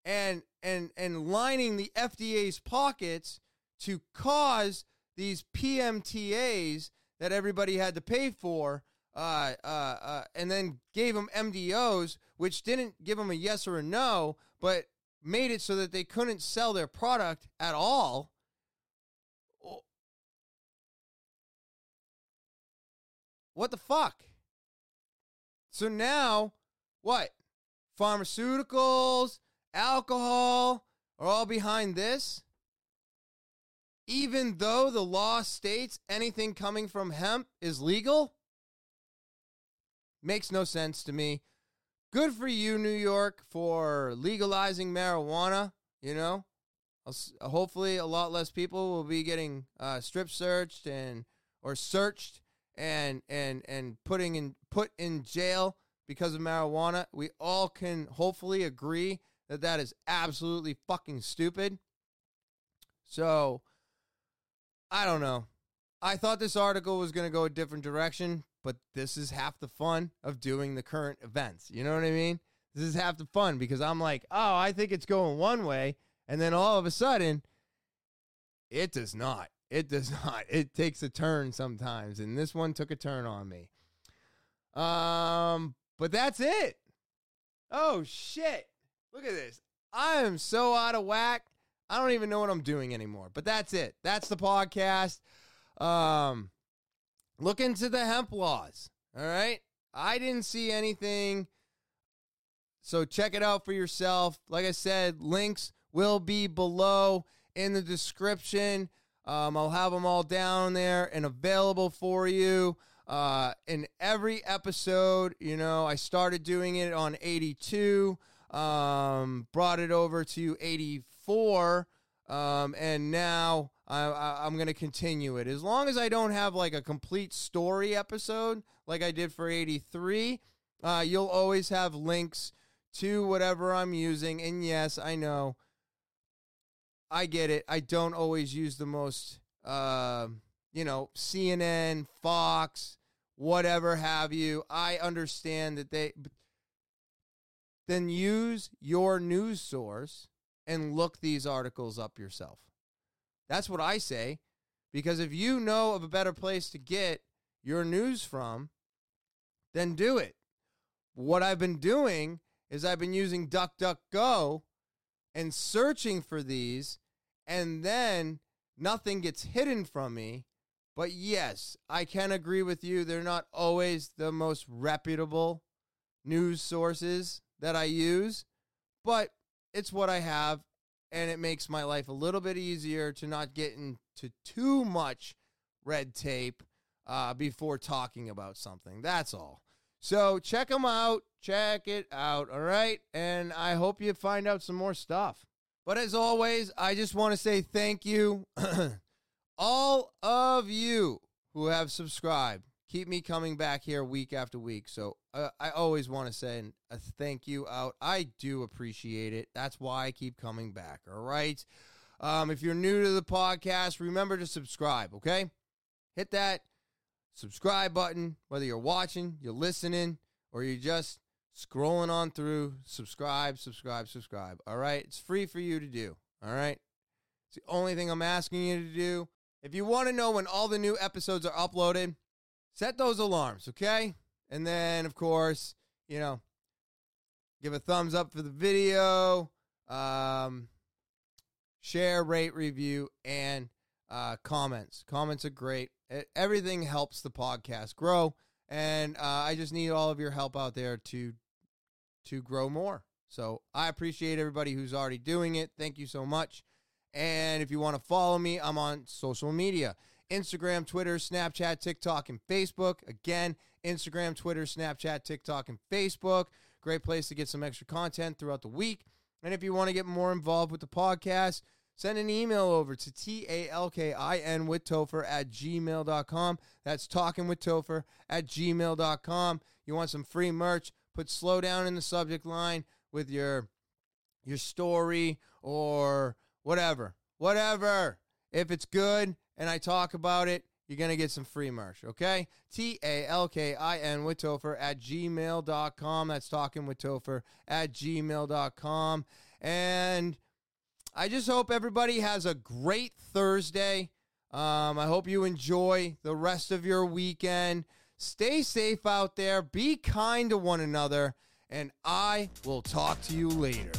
Speaker 1: and and and lining the FDA's pockets to cause these PMTAs that everybody had to pay for uh, uh, uh, and then gave them MDOs, which didn't give them a yes or a no, but made it so that they couldn't sell their product at all. What the fuck? So now, what? Pharmaceuticals, alcohol are all behind this? Even though the law states anything coming from hemp is legal? Makes no sense to me. Good for you, New York, for legalizing marijuana. You know, hopefully a lot less people will be getting uh, strip searched and or searched and and and putting in put in jail because of marijuana. We all can hopefully agree that that is absolutely fucking stupid. So I don't know. I thought this article was going to go a different direction, but this is half the fun of doing the current events. You know what I mean? This is half the fun because I'm like, "Oh, I think it's going one way." And then all of a sudden, it does not. It does *laughs* not. It takes a turn sometimes, and this one took a turn on me. Um, but that's it. Oh shit. Look at this. I am so out of whack. I don't even know what I'm doing anymore. But that's it. That's the podcast. Um look into the hemp laws. All right? I didn't see anything. So check it out for yourself. Like I said, links will be below in the description. Um, I'll have them all down there and available for you. Uh, in every episode, you know, I started doing it on 82, um, brought it over to 84, um, and now I, am going to continue it. As long as I don't have like a complete story episode like I did for 83, uh, you'll always have links to whatever I'm using. And yes, I know I get it. I don't always use the most, uh, you know, CNN, Fox, whatever have you. I understand that they. Then use your news source and look these articles up yourself. That's what I say. Because if you know of a better place to get your news from, then do it. What I've been doing is I've been using DuckDuckGo and searching for these, and then nothing gets hidden from me. But yes, I can agree with you. They're not always the most reputable news sources that I use, but it's what I have, and it makes my life a little bit easier to not get into too much red tape uh, before talking about something. That's all. So check them out. Check it out. All right. And I hope you find out some more stuff. But as always, I just want to say thank you. *clears throat* All of you who have subscribed, keep me coming back here week after week. So uh, I always want to send a thank you out. I do appreciate it. That's why I keep coming back. All right. Um, if you're new to the podcast, remember to subscribe. Okay, hit that subscribe button. Whether you're watching, you're listening, or you're just scrolling on through, subscribe, subscribe, subscribe. All right, it's free for you to do. All right, it's the only thing I'm asking you to do. If you want to know when all the new episodes are uploaded, set those alarms, okay? And then, of course, you know, give a thumbs up for the video, um, share, rate, review, and uh, comments. Comments are great. It, everything helps the podcast grow, and uh, I just need all of your help out there to to grow more. So I appreciate everybody who's already doing it. Thank you so much. And if you want to follow me, I'm on social media. Instagram, Twitter, Snapchat, TikTok, and Facebook. Again, Instagram, Twitter, Snapchat, TikTok, and Facebook. Great place to get some extra content throughout the week. And if you want to get more involved with the podcast, send an email over to T-A-L-K-I-N with Topher at gmail.com. That's talking with Topher at gmail.com. You want some free merch? Put slow down in the subject line with your your story or whatever. Whatever. If it's good and I talk about it, you're going to get some free merch, okay? T A L K I N with Topher at gmail.com. That's talking with Topher at gmail.com. And I just hope everybody has a great Thursday. Um, I hope you enjoy the rest of your weekend. Stay safe out there. Be kind to one another. And I will talk to you later.